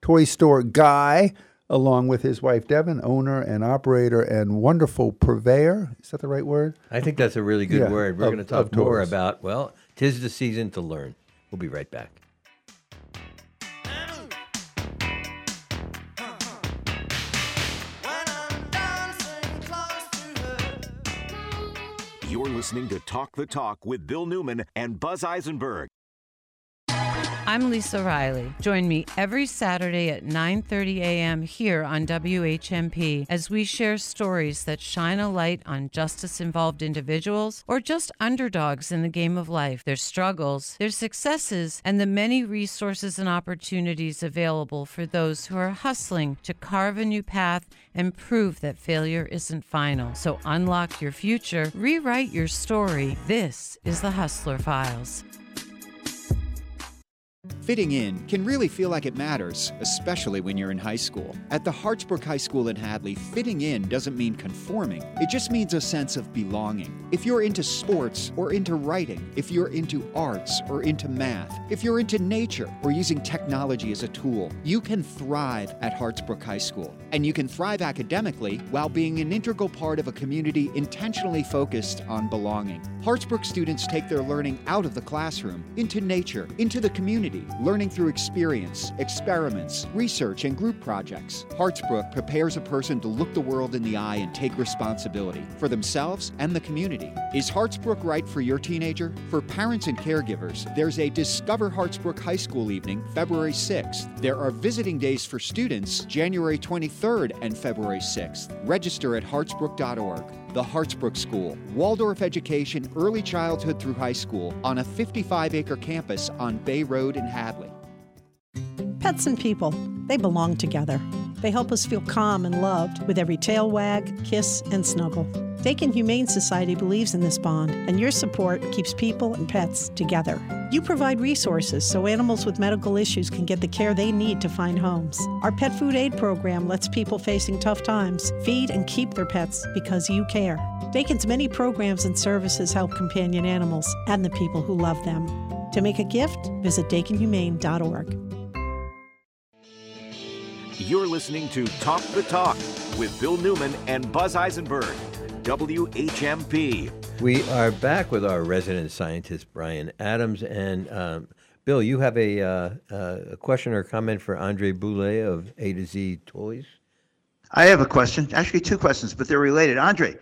Toy Store guy. Along with his wife Devin, owner and operator and wonderful purveyor. Is that the right word? I think that's a really good Yeah, word. We're going to talk of more about, well, tis the season to learn. We'll be right back. You're listening to Talk the Talk with Bill Newman and Buzz Eisenberg. I'm Lisa Riley. Join me every Saturday at 9:30 a.m. here on WHMP as we share stories that shine a light on justice-involved individuals or just underdogs in the game of life, their struggles, their successes, and the many resources and opportunities available for those who are hustling to carve a new path and prove that failure isn't final. So unlock your future, rewrite your story. This is the Hustler Files. Fitting in can really feel like it matters, especially when you're in high school. At the Hartsbrook High School in Hadley, fitting in doesn't mean conforming, it just means a sense of belonging. If you're into sports or into writing, if you're into arts or into math, if you're into nature or using technology as a tool, you can thrive at Hartsbrook High School. And you can thrive academically while being an integral part of a community intentionally focused on belonging. Hartsbrook students take their learning out of the classroom, into nature, into the community, learning through experience, experiments, research, and group projects. Hartsbrook prepares a person to look the world in the eye and take responsibility for themselves and the community. Is Hartsbrook right for your teenager? For parents and caregivers, there's a Discover Hartsbrook High School evening February 6th. There are visiting days for students January 23rd and February 6th. Register at hartsbrook.org. The Hartsbrook School, Waldorf education early childhood through high school on a 55 acre campus on Bay Road in Hadley. Pets and people, they belong together. They help us feel calm and loved with every tail wag, kiss, and snuggle. Dakin Humane Society believes in this bond, and your support keeps people and pets together. You provide resources so animals with medical issues can get the care they need to find homes. Our pet food aid program lets people facing tough times feed and keep their pets because you care. Dakin's many programs and services help companion animals and the people who love them. To make a gift, visit dakinhumane.org. You're listening to Talk the Talk with Bill Newman and Buzz Eisenberg. WHMP. We are back with our resident scientist, Brian Adams. And um, Bill, you have a, uh, uh, a question or comment for Andre Boulay of A to Z Toys? I have a question, actually, two questions, but they're related. Andre,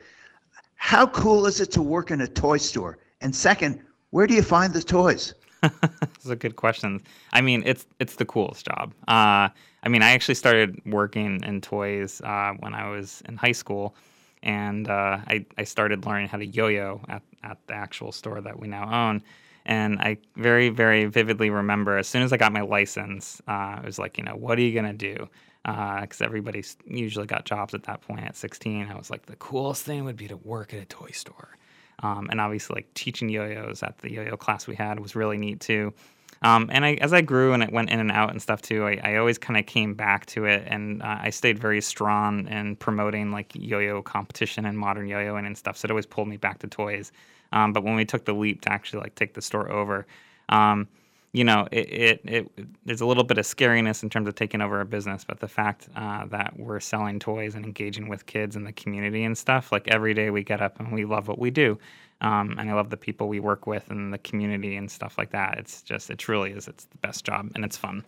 how cool is it to work in a toy store? And second, where do you find the toys? [LAUGHS] That's a good question. I mean, it's it's the coolest job. Uh, I mean, I actually started working in toys uh, when I was in high school, and uh, I I started learning how to yo-yo at at the actual store that we now own. And I very very vividly remember as soon as I got my license, uh, it was like, you know, what are you gonna do? Because everybody usually got jobs at that point at 16. I was like, the coolest thing would be to work at a toy store. Um, and obviously, like teaching yo-yos at the yo-yo class we had was really neat too. Um, and I, as I grew and it went in and out and stuff too, I, I always kind of came back to it, and uh, I stayed very strong in promoting like yo-yo competition and modern yo-yoing and stuff. So it always pulled me back to toys. Um, but when we took the leap to actually like take the store over, um, you know, it, it, it there's a little bit of scariness in terms of taking over a business, but the fact uh, that we're selling toys and engaging with kids in the community and stuff, like every day we get up and we love what we do, um, and I love the people we work with and the community and stuff like that. It's just, it truly is. It's the best job and it's fun.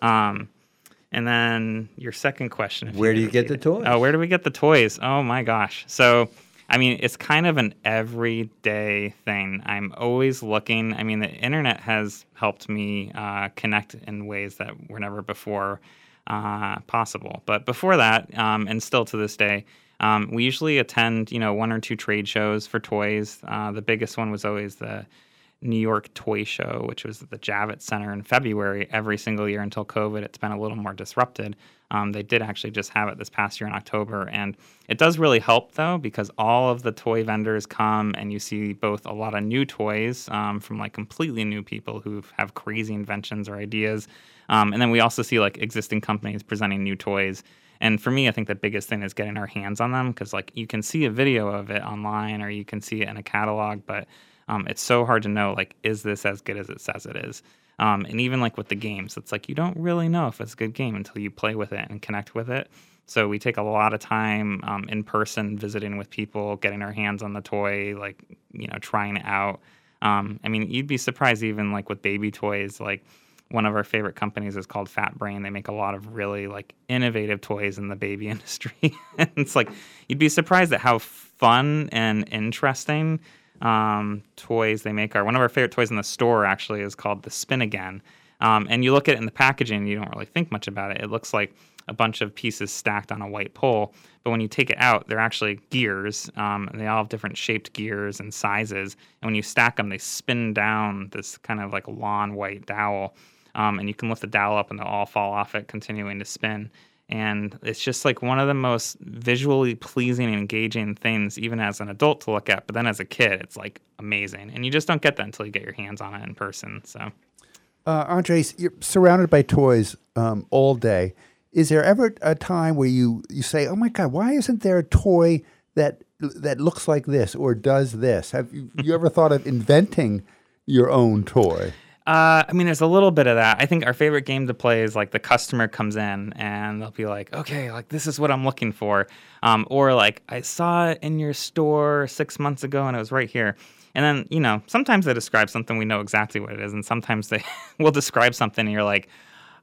Um, and then your second question. Where do you get the it. toys? Oh, where do we get the toys? Oh my gosh. So, I mean, it's kind of an everyday thing. I'm always looking. I mean, the internet has helped me uh, connect in ways that were never before uh, possible. But before that, um, and still to this day, um, we usually attend, you know, one or two trade shows for toys. Uh, the biggest one was always the New York Toy Show, which was at the Javits Center in February every single year until COVID. It's been a little more disrupted. Um, they did actually just have it this past year in October. And it does really help, though, because all of the toy vendors come and you see both a lot of new toys um, from like completely new people who have crazy inventions or ideas. Um, and then we also see like existing companies presenting new toys. And for me, I think the biggest thing is getting our hands on them because like you can see a video of it online or you can see it in a catalog, but Um, it's so hard to know like is this as good as it says it is. Um, and even like with the games, it's like you don't really know if it's a good game until you play with it and connect with it. So we take a lot of time um, in person, visiting with people, getting our hands on the toy, like you know, trying it out. Um, I mean, you'd be surprised even like with baby toys. Like one of our favorite companies is called Fat Brain. They make a lot of really like innovative toys in the baby [LAUGHS] industry. and it's like you'd be surprised at how fun and interesting um, toys they make are. One of our favorite toys in the store actually is called the Spin Again. Um, and you look at it in the packaging, you don't really think much about it. It looks like a bunch of pieces stacked on a white pole. But when you take it out, they're actually gears. Um, and they all have different shaped gears and sizes. And when you stack them, they spin down this kind of like lawn white dowel. Um, and you can lift the dowel up and they'll all fall off it, continuing to spin. And it's just like one of the most visually pleasing and engaging things, even as an adult to look at. But then as a kid, it's like amazing. And you just don't get that until you get your hands on it in person. So, uh, Andres, you're surrounded by toys um, all day is there ever a time where you, you say, "Oh my God, why isn't there a toy that that looks like this or does this?" Have you, you ever thought of inventing your own toy? Uh, I mean, there's a little bit of that. I think our favorite game to play is like the customer comes in and they'll be like, "Okay, like this is what I'm looking for," um, or like I saw it in your store six months ago and it was right here. And then you know, sometimes they describe something we know exactly what it is, and sometimes they [LAUGHS] will describe something and you're like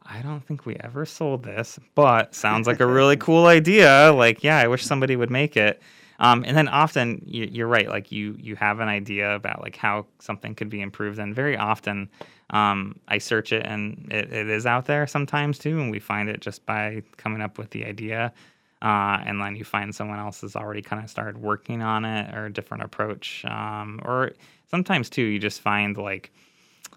I don't think we ever sold this, but sounds like a really [LAUGHS] cool idea. Like, yeah, I wish somebody would make it. Um, and then often you, are right, like you you have an idea about like how something could be improved, and very often um, I search it and it, it is out there sometimes too, and we find it just by coming up with the idea, uh, and then you find someone else has already kind of started working on it or a different approach, um, or sometimes too you just find like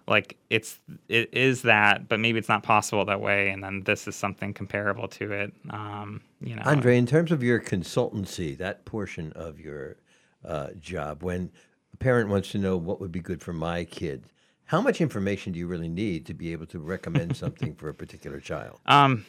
like it's it is that, but maybe it's not possible that way, and then this is something comparable to it. Um, you know, Andre, in terms of your consultancy, that portion of your uh, job, when a parent wants to know what would be good for my kid, how much information do you really need to be able to recommend [LAUGHS] something for a particular child? Um,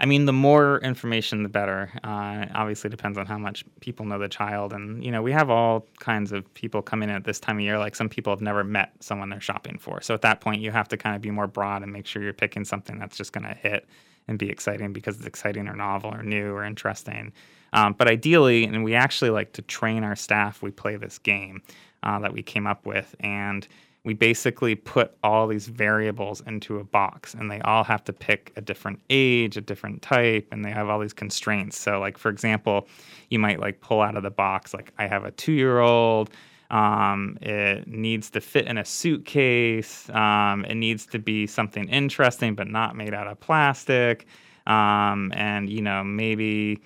I mean, the more information, the better. Uh, obviously, depends on how much people know the child, and you know, we have all kinds of people come in at this time of year. Like some people have never met someone they're shopping for, so at that point, you have to kind of be more broad and make sure you're picking something that's just going to hit and be exciting because it's exciting or novel or new or interesting. Um, but ideally, and we actually like to train our staff. We play this game uh, that we came up with, and we basically put all these variables into a box and they all have to pick a different age, a different type, and they have all these constraints. So, like, for example, you might like pull out of the box, like, I have a two year old. Um, it needs to fit in a suitcase. Um, it needs to be something interesting, but not made out of plastic. Um, and, you know, maybe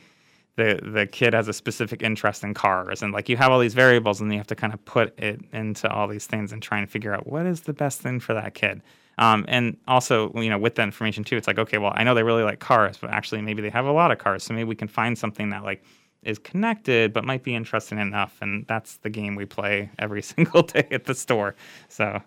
the the kid has a specific interest in cars and like you have all these variables and you have to kind of put it into all these things and try and figure out what is the best thing for that kid. Um, and also you know with the information too it's like okay well i know they really like cars but actually maybe they have a lot of cars so maybe we can find something that like is connected but might be interesting enough and that's the game we play every [LAUGHS] single day at the store. So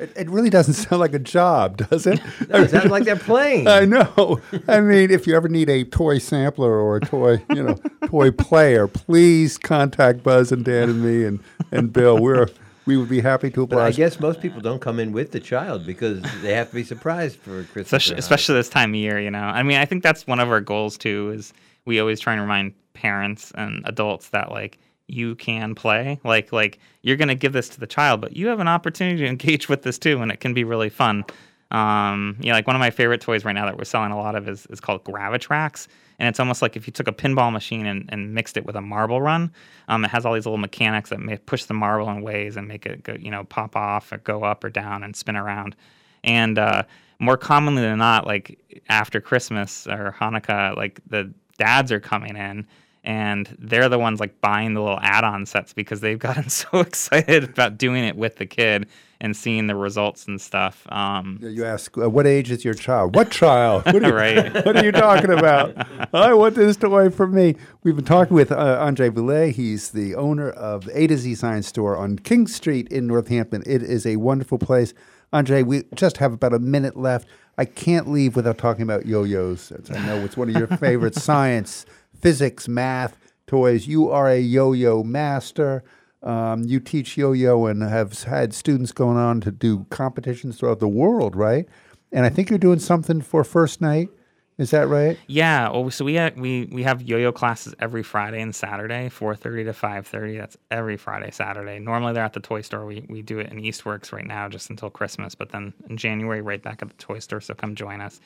it, it really doesn't [LAUGHS] sound like a job, does it? [LAUGHS] no, it sounds like they're playing. [LAUGHS] I know. I mean, if you ever need a toy sampler or a toy, you know, toy player, please contact Buzz and Dan and me and, and Bill. We're we would be happy to oblige. But I guess most people don't come in with the child because they have to be surprised for Christmas. Especially, especially this time of year, you know. I mean, I think that's one of our goals too. Is we always try and remind parents and adults that like you can play. Like like you're going to give this to the child, but you have an opportunity to [LAUGHS] engage with this too, and it can be really fun. Um, you know, like one of my favorite toys right now that we're selling a lot of is, is called Gravitrax. And it's almost like if you took a pinball machine and, and mixed it with a marble run. Um, it has all these little mechanics that may push the marble in ways and make it go, you know, pop off or go up or down and spin around. And uh, more commonly than not, like after Christmas or Hanukkah, like the dads are coming in and they're the ones like buying the little add-on sets because they've gotten [LAUGHS] so excited about doing it with the kid and seeing the results and stuff. Um, you ask, uh, "What age is your child?" What child? What are you, [LAUGHS] right? [LAUGHS] what are you talking about? I want this toy for me. We've been talking with uh, Andre Boulay. He's the owner of A to Z Science Store on King Street in Northampton. It is a wonderful place. Andre, we just have about a minute left. I can't leave without talking about yo-yos. I know it's one of your favorite science physics, math, toys. You are a yo yo master. Um, you teach yo-yo and have had students going on to do competitions throughout the world, right? And I think you're doing something for first night. Is that right? Yeah. Oh, so we ha- we we have yo-yo classes every Friday and Saturday, 4:30 to 5:30. That's every Friday, Saturday. Normally they're at the toy store. We we do it in Eastworks right now, just until Christmas. But then in January, right back at the toy store. So come join us.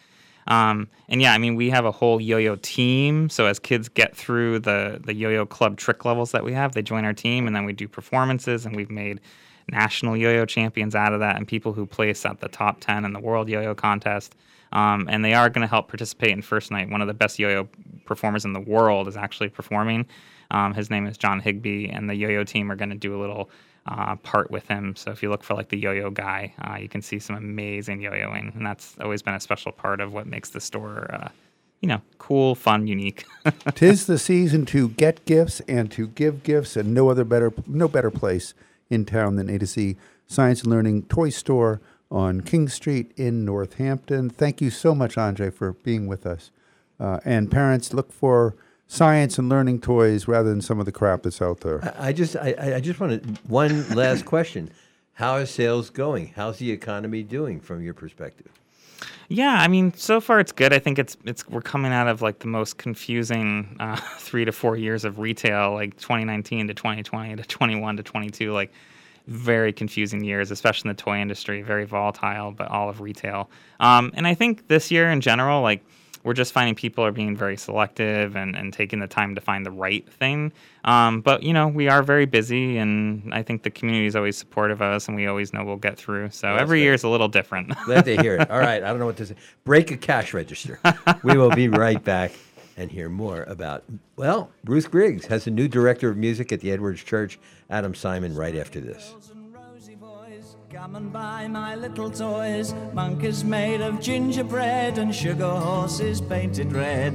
Um, and yeah, I mean, we have a whole yo-yo team. So as kids get through the the yo-yo club trick levels that we have, they join our team, and then we do performances, and we've made national yo-yo champions out of that, and people who place at the top ten in the world yo-yo contest. Um, and they are going to help participate in first night. One of the best yo-yo performers in the world is actually performing. Um, his name is John Higby, and the yo-yo team are going to do a little uh, part with him. So if you look for like the yo-yo guy, uh, you can see some amazing yo-yoing, and that's always been a special part of what makes the store, uh, you know, cool, fun, unique. [LAUGHS] Tis the season to get gifts and to give gifts, and no other better no better place in town than A to Z Science and Learning Toy Store on King Street in Northampton. Thank you so much, Andre, for being with us. Uh, and parents, look for science and learning toys rather than some of the crap that's out there. I, I just, I, I just wanted one [LAUGHS] last question: How are sales going? How's the economy doing from your perspective? Yeah, I mean, so far it's good. I think it's it's we're coming out of like the most confusing uh, [LAUGHS] three to four years of retail, like 2019 to 2020 to 21 to 22, like very confusing years, especially in the toy industry, very volatile, but all of retail. Um, and I think this year in general, like we're just finding people are being very selective and, and taking the time to find the right thing. Um, but you know, we are very busy, and I think the community is always supportive of us, and we always know we'll get through. So That's every good. year is a little different. [LAUGHS] Glad to hear it. [LAUGHS] All right, I don't know what to say. Break a cash register. we will be right back and hear more about. Well, Ruth Griggs has a new director of music at the Edwards Church, Adam Simon, right after this. Come and buy my little toys. Monkeys made of gingerbread and sugar horses painted red.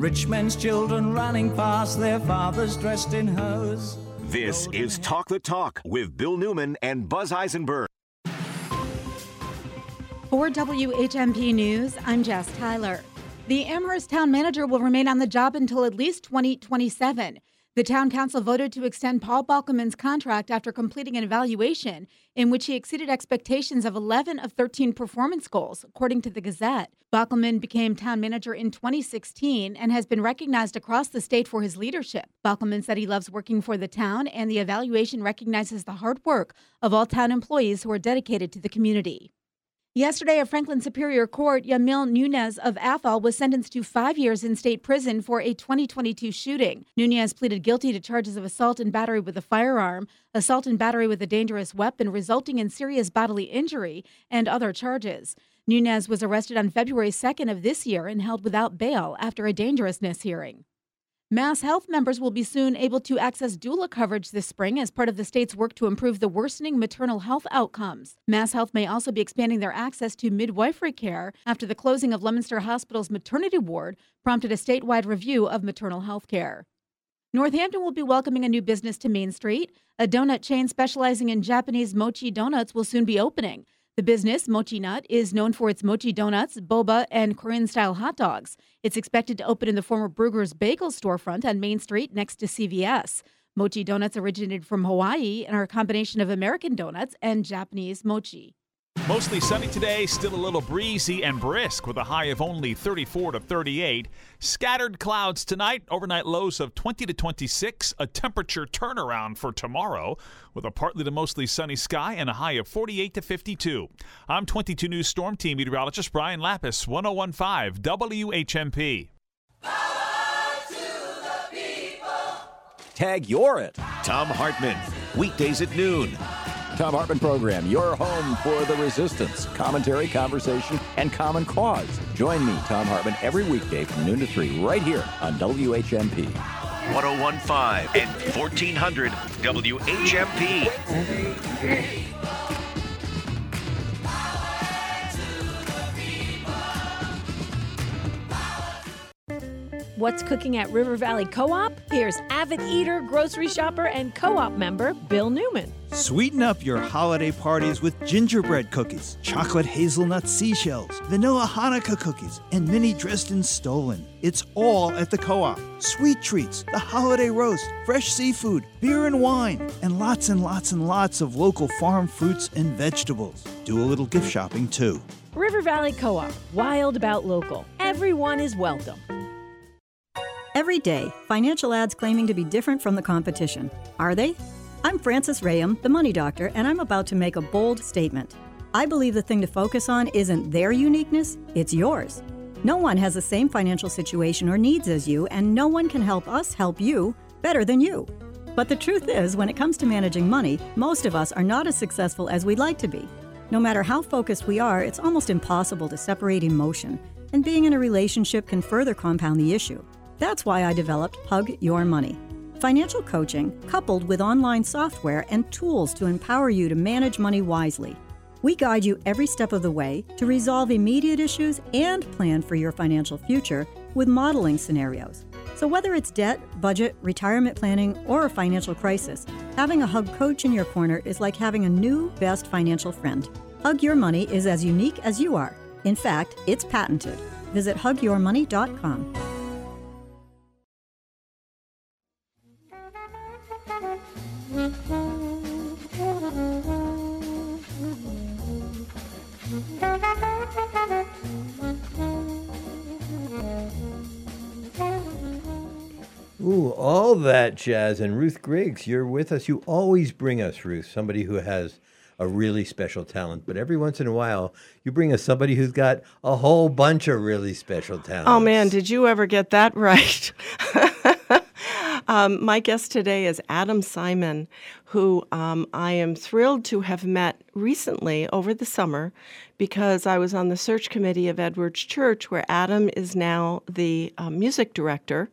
Rich men's children running past their fathers dressed in hose. This is Talk the Talk with Bill Newman and Buzz Eisenberg. For WHMP News, I'm Jess Tyler. The Amherst town manager will remain on the job until at least 2027. The town council voted to extend Paul Bockelman's contract after completing an evaluation in which he exceeded expectations of 11 of 13 performance goals, according to the Gazette. Bockelman became town manager in 2016 and has been recognized across the state for his leadership. Bockelman said he loves working for the town, and the evaluation recognizes the hard work of all town employees who are dedicated to the community. Yesterday, at Franklin Superior Court, Yamil Nunez of Athol was sentenced to five years in state prison for a 2022 shooting. Nunez pleaded guilty to charges of assault and battery with a firearm, assault and battery with a dangerous weapon resulting in serious bodily injury, and other charges. Nunez was arrested on February 2nd of this year and held without bail after a dangerousness hearing. Mass Health members will be soon able to access doula coverage this spring as part of the state's work to improve the worsening maternal health outcomes. Mass Health may also be expanding their access to midwifery care after the closing of Leominster Hospital's maternity ward prompted a statewide review of maternal health care. Northampton will be welcoming a new business to Main Street. A donut chain specializing in Japanese mochi donuts will soon be opening. The business, Mochinut, is known for its mochi donuts, boba, and Korean style hot dogs. It's expected to open in the former Bruegger's Bagel storefront on Main Street next to CVS. Mochi donuts originated from Hawaii and are a combination of American donuts and Japanese mochi. Mostly sunny today, still a little breezy and brisk with a high of only 34 to 38. Scattered clouds tonight, overnight lows of 20 to 26. A temperature turnaround for tomorrow with a partly to mostly sunny sky and a high of 48 to 52. I'm 22 News Storm Team meteorologist Brian Lapis, 1015 WHMP. Tag you're it. Thom Hartmann. Weekdays at noon. Thom Hartmann Program, your home for the resistance, commentary, conversation, and common cause. Join me, Thom Hartmann, every weekday from noon to 3 right here on WHMP. 1015 and 1400 WHMP. What's cooking at River Valley Co op? Here's avid eater, grocery shopper, and co op member Bill Newman. Sweeten up your holiday parties with gingerbread cookies, chocolate hazelnut seashells, vanilla Hanukkah cookies, and mini Dresden Stollen. It's all at the co op. Sweet treats, the holiday roast, fresh seafood, beer and wine, and lots and lots and lots of local farm fruits and vegetables. Do a little gift shopping too. River Valley Co op, wild about local. Everyone is welcome. Every day, financial ads claiming to be different from the competition. Are they? I'm Frances Rayam, the money doctor, and I'm about to make a bold statement. I believe the thing to focus on isn't their uniqueness, it's yours. No one has the same financial situation or needs as you, and no one can help us help you better than you. But the truth is, when it comes to managing money, most of us are not as successful as we'd like to be. No matter how focused we are, it's almost impossible to separate emotion, and being in a relationship can further compound the issue. That's why I developed Hug Your Money. Financial coaching coupled with online software and tools to empower you to manage money wisely. We guide you every step of the way to resolve immediate issues and plan for your financial future with modeling scenarios. So, whether it's debt, budget, retirement planning, or a financial crisis, having a Hug coach in your corner is like having a new best financial friend. Hug Your Money is as unique as you are. In fact, it's patented. Visit hugyourmoney.com. Ooh, all that jazz. And Ruth Griggs, you're with us. You always bring us, Ruth, somebody who has a really special talent. But every once in a while, you bring us somebody who's got a whole bunch of really special talent. Oh, man, did you ever get that [LAUGHS] right? Um, my guest today is Adam Simon, who um, I am thrilled to have met recently over the summer because I was on the search committee of Edwards Church, where Adam is now the uh, music director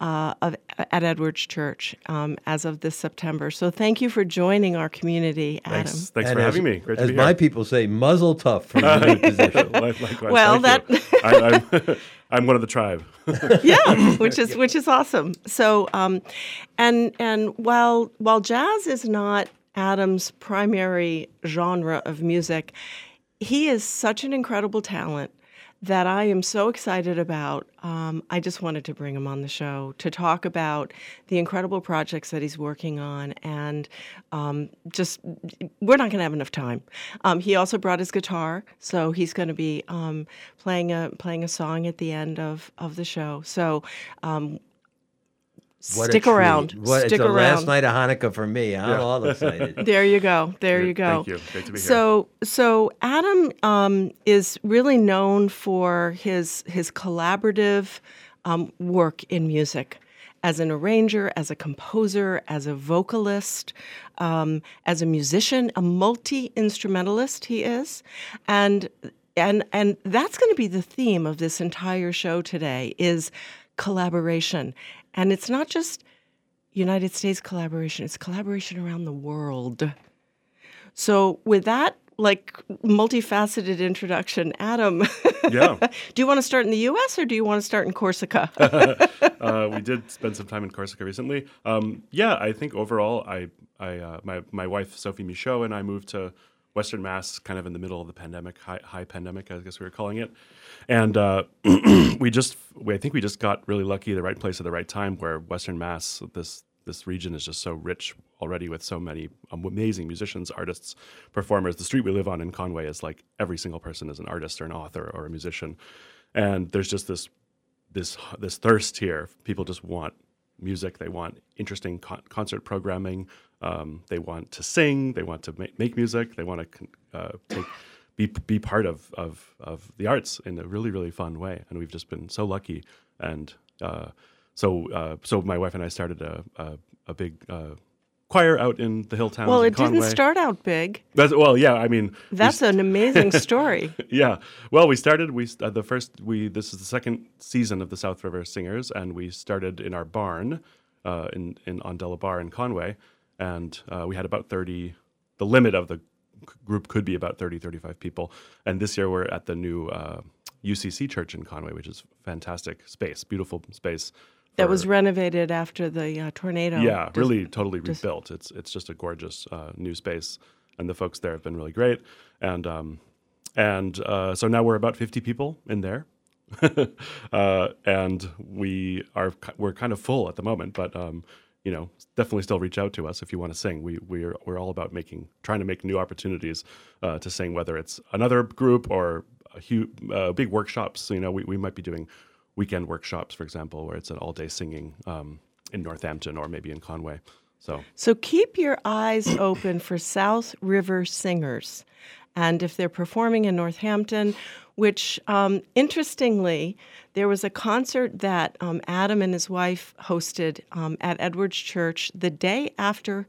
uh, of, at Edwards Church um, as of this September. So thank you for joining our community, Adam. Thanks, thanks for as- having me. Great to as be my here. people say, mazel tov for your new [LAUGHS] position. Likewise, Well, thank you. I, [LAUGHS] I'm, one of the tribe. [LAUGHS] yeah, which is which is awesome. So, um, and and while while jazz is not Adam's primary genre of music, he is such an incredible talent that I am so excited about. Um, I just wanted to bring him on the show to talk about the incredible projects that he's working on, and um, just we're not going to have enough time. Um, he also brought his guitar, so he's going to be um, playing a playing a song at the end of of the show. So. What stick around. What, stick it's the around. last night of Hanukkah for me. I'm Yeah. all excited. [LAUGHS] There you go. There you go. Thank you. Great to be here. So, so Adam um, is really known for his his collaborative um, work in music, as an arranger, as a composer, as a vocalist, um, as a musician, a multi instrumentalist. He is, and and and that's going to be the theme of this entire show today is collaboration, and it's not just United States collaboration, it's collaboration around the world. So, with that, like multifaceted introduction, Adam, Yeah. [LAUGHS] do you want to start in the US or do you want to start in Corsica? [LAUGHS] uh, we did spend some time in Corsica recently. Um, yeah, I think overall, I, I, uh, my, my wife Sophie Michaud and I moved to Western Mass, kind of in the middle of the pandemic, high, high pandemic, I guess we were calling it, and uh, [CLEARS THROAT] we just, we, I think we just got really lucky, the right place at the right time, where Western Mass, this this region is just so rich already with so many amazing musicians, artists, performers. The street we live on in Conway is like every single person is an artist or an author or a musician, and there's just this this this thirst here. People just want music. They want interesting con- concert programming. Um, they want to sing. They want to ma- make music. They want to uh, take be be part of, of of the arts in a really really fun way. And we've just been so lucky. And uh, so uh, so my wife and I started a a, a big uh, choir out in the hill towns. well, it didn't start out big. That's, well, yeah. I mean, That's an amazing [LAUGHS] story. yeah. Well, we started. We uh, the first. We this is the second season of the South River Singers, and we started in our barn, uh, in in on Delabar in Conway, and uh, we had about thirty. The limit of the group could be about 30, 35 people, and this year we're at the new uh, UCC Church in Conway, which is fantastic space, beautiful space. That was renovated after the uh, tornado. Yeah, Dis- really, totally dis- rebuilt. It's it's just a gorgeous uh, new space, and the folks there have been really great. And um, and uh, so now we're about fifty people in there, [LAUGHS] uh, and we are we're kind of full at the moment, but. Um, you know, definitely still reach out to us if you want to sing. We we're we're all about making trying to make new opportunities uh, to sing, whether it's another group or a huge, uh, big workshops. You know, we, we might be doing weekend workshops, for example, where it's an all day singing um, in Northampton or maybe in Conway. So So keep your eyes [COUGHS] open for South River Singers. And if they're performing in Northampton, which um, interestingly, there was a concert that um, Adam and his wife hosted um, at Edwards Church the day after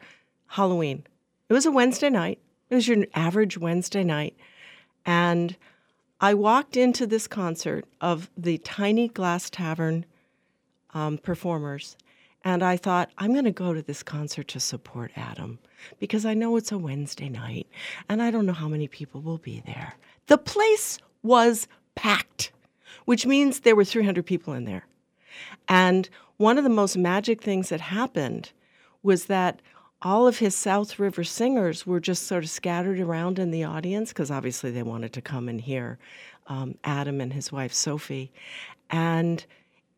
Halloween. It was a Wednesday night, it was your average Wednesday night. And I walked into this concert of the Tiny Glass Tavern um, performers, and I thought, I'm going to go to this concert to support Adam because I know it's a Wednesday night and I don't know how many people will be there. The place was packed, which means there were 300 people in there. And one of the most magic things that happened was that all of his South River singers were just sort of scattered around in the audience because obviously they wanted to come and hear um, Adam and his wife Sophie. And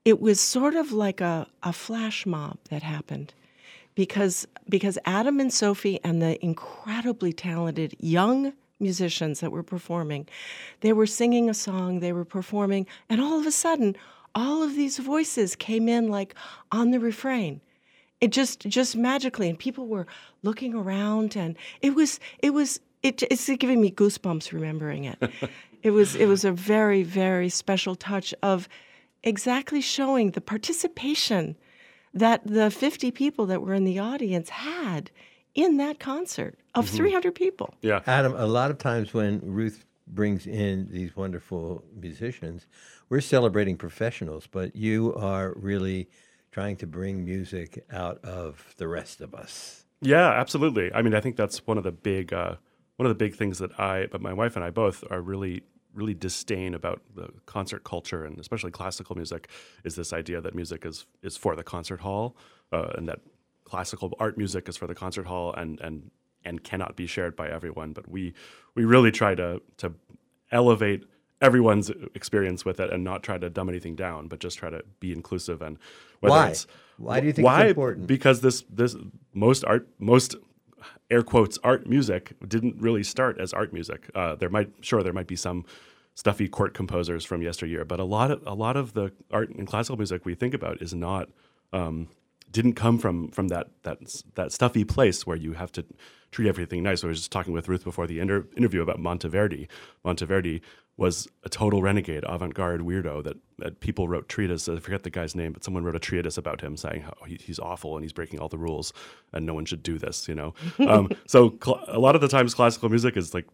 it was sort of like a, a flash mob that happened because because Adam and Sophie and the incredibly talented young musicians that were performing, they were singing a song, they were performing, and all of a sudden, all of these voices came in like on the refrain. It just just magically, and people were looking around, and it was it was it, it's giving me goosebumps remembering it. [LAUGHS] it was it was a very very special touch of exactly showing the participation that the 50 people that were in the audience had in that concert of Mhm. 300 people. Yeah. Adam, a lot of times when Ruth brings in these wonderful musicians, we're celebrating professionals, but you are really trying to bring music out of the rest of us. Yeah, absolutely. I mean, I think that's one of the big uh, one of the big things that I, but my wife and I both are really really disdain about the concert culture and especially classical music is this idea that music is is for the concert hall uh, and that classical art music is for the concert hall and and and cannot be shared by everyone. But we we really try to to elevate everyone's experience with it and not try to dumb anything down, but just try to be inclusive and Why? Why do you think it's important? Because this this most art most air quotes art music didn't really start as art music. Uh, there might sure there might be some stuffy court composers from yesteryear, but a lot of a lot of the art and classical music we think about is not um, didn't come from from that that that stuffy place where you have to treat everything nice. I was just talking with Ruth before the inter- interview about Monteverdi. Monteverdi was a total renegade, avant-garde weirdo that, that people wrote treatises. I forget the guy's name, but someone wrote a treatise about him saying how he, he's awful and he's breaking all the rules and no one should do this. You know, [LAUGHS] um, so cl- a lot of the times classical music is like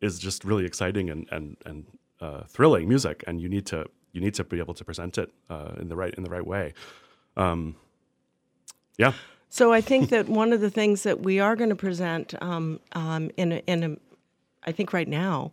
is just really exciting and and and uh, thrilling music, and you need to you need to be able to present it uh, in the right in the right way. Um, yeah. So I think that one of the things that we are going to present um, um, in a, in a, I think right now,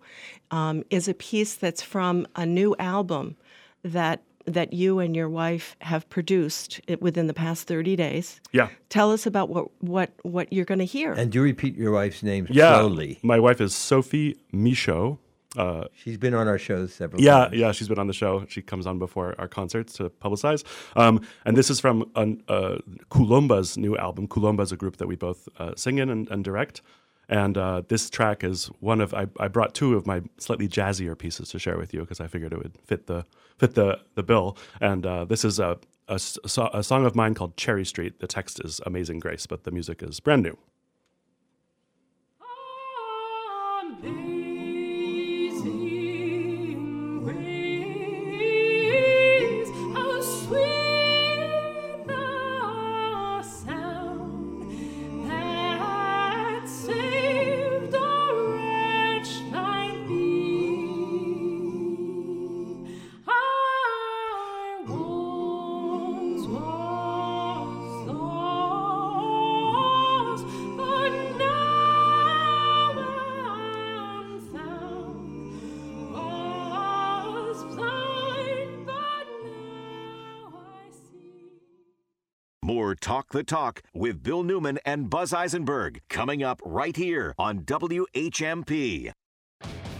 um, is a piece that's from a new album that that you and your wife have produced within the past thirty days. Yeah. Tell us about what what what you're going to hear. And do repeat your wife's name Yeah. slowly. My wife is Sophie Michaud. Uh, She's been on our shows several yeah, times. yeah, she's been on the show. She comes on before our concerts to publicize. Um, and this is from an, uh, Kulumba's new album. Kulumba is a group that we both uh, sing in and, and direct. And uh, this track is one of I, I brought two of my slightly jazzier pieces to share with you because I figured it would fit the fit the the bill. And uh, this is a, a s- a so- a song of mine called Cherry Street. The text is Amazing Grace, but the music is brand new. Talk the Talk with Bill Newman and Buzz Eisenberg coming up right here on WHMP.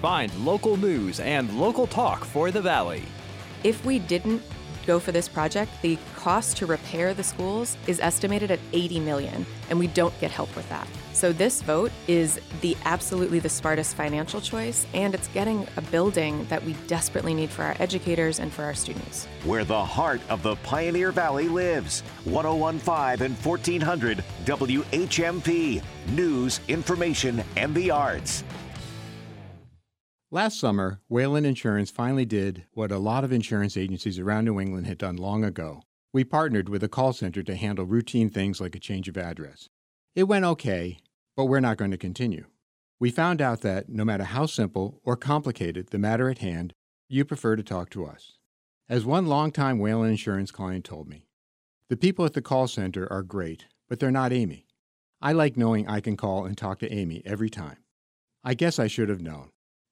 Find local news and local talk for the Valley. If we didn't go for this project, the cost to repair the schools is estimated at 80 million, and we don't get help with that. So this vote is the absolutely the smartest financial choice, and it's getting a building that we desperately need for our educators and for our students. Where the heart of the Pioneer Valley lives. 1015 and 1400 WHMP. News, information, and the arts. Last summer, Whalen Insurance finally did what a lot of insurance agencies around New England had done long ago. We partnered with a call center to handle routine things like a change of address. It went okay, but we're not going to continue. We found out that no matter how simple or complicated the matter at hand, you prefer to talk to us. As one longtime Whalen Insurance client told me, the people at the call center are great, but they're not Amy. I like knowing I can call and talk to Amy every time. I guess I should have known.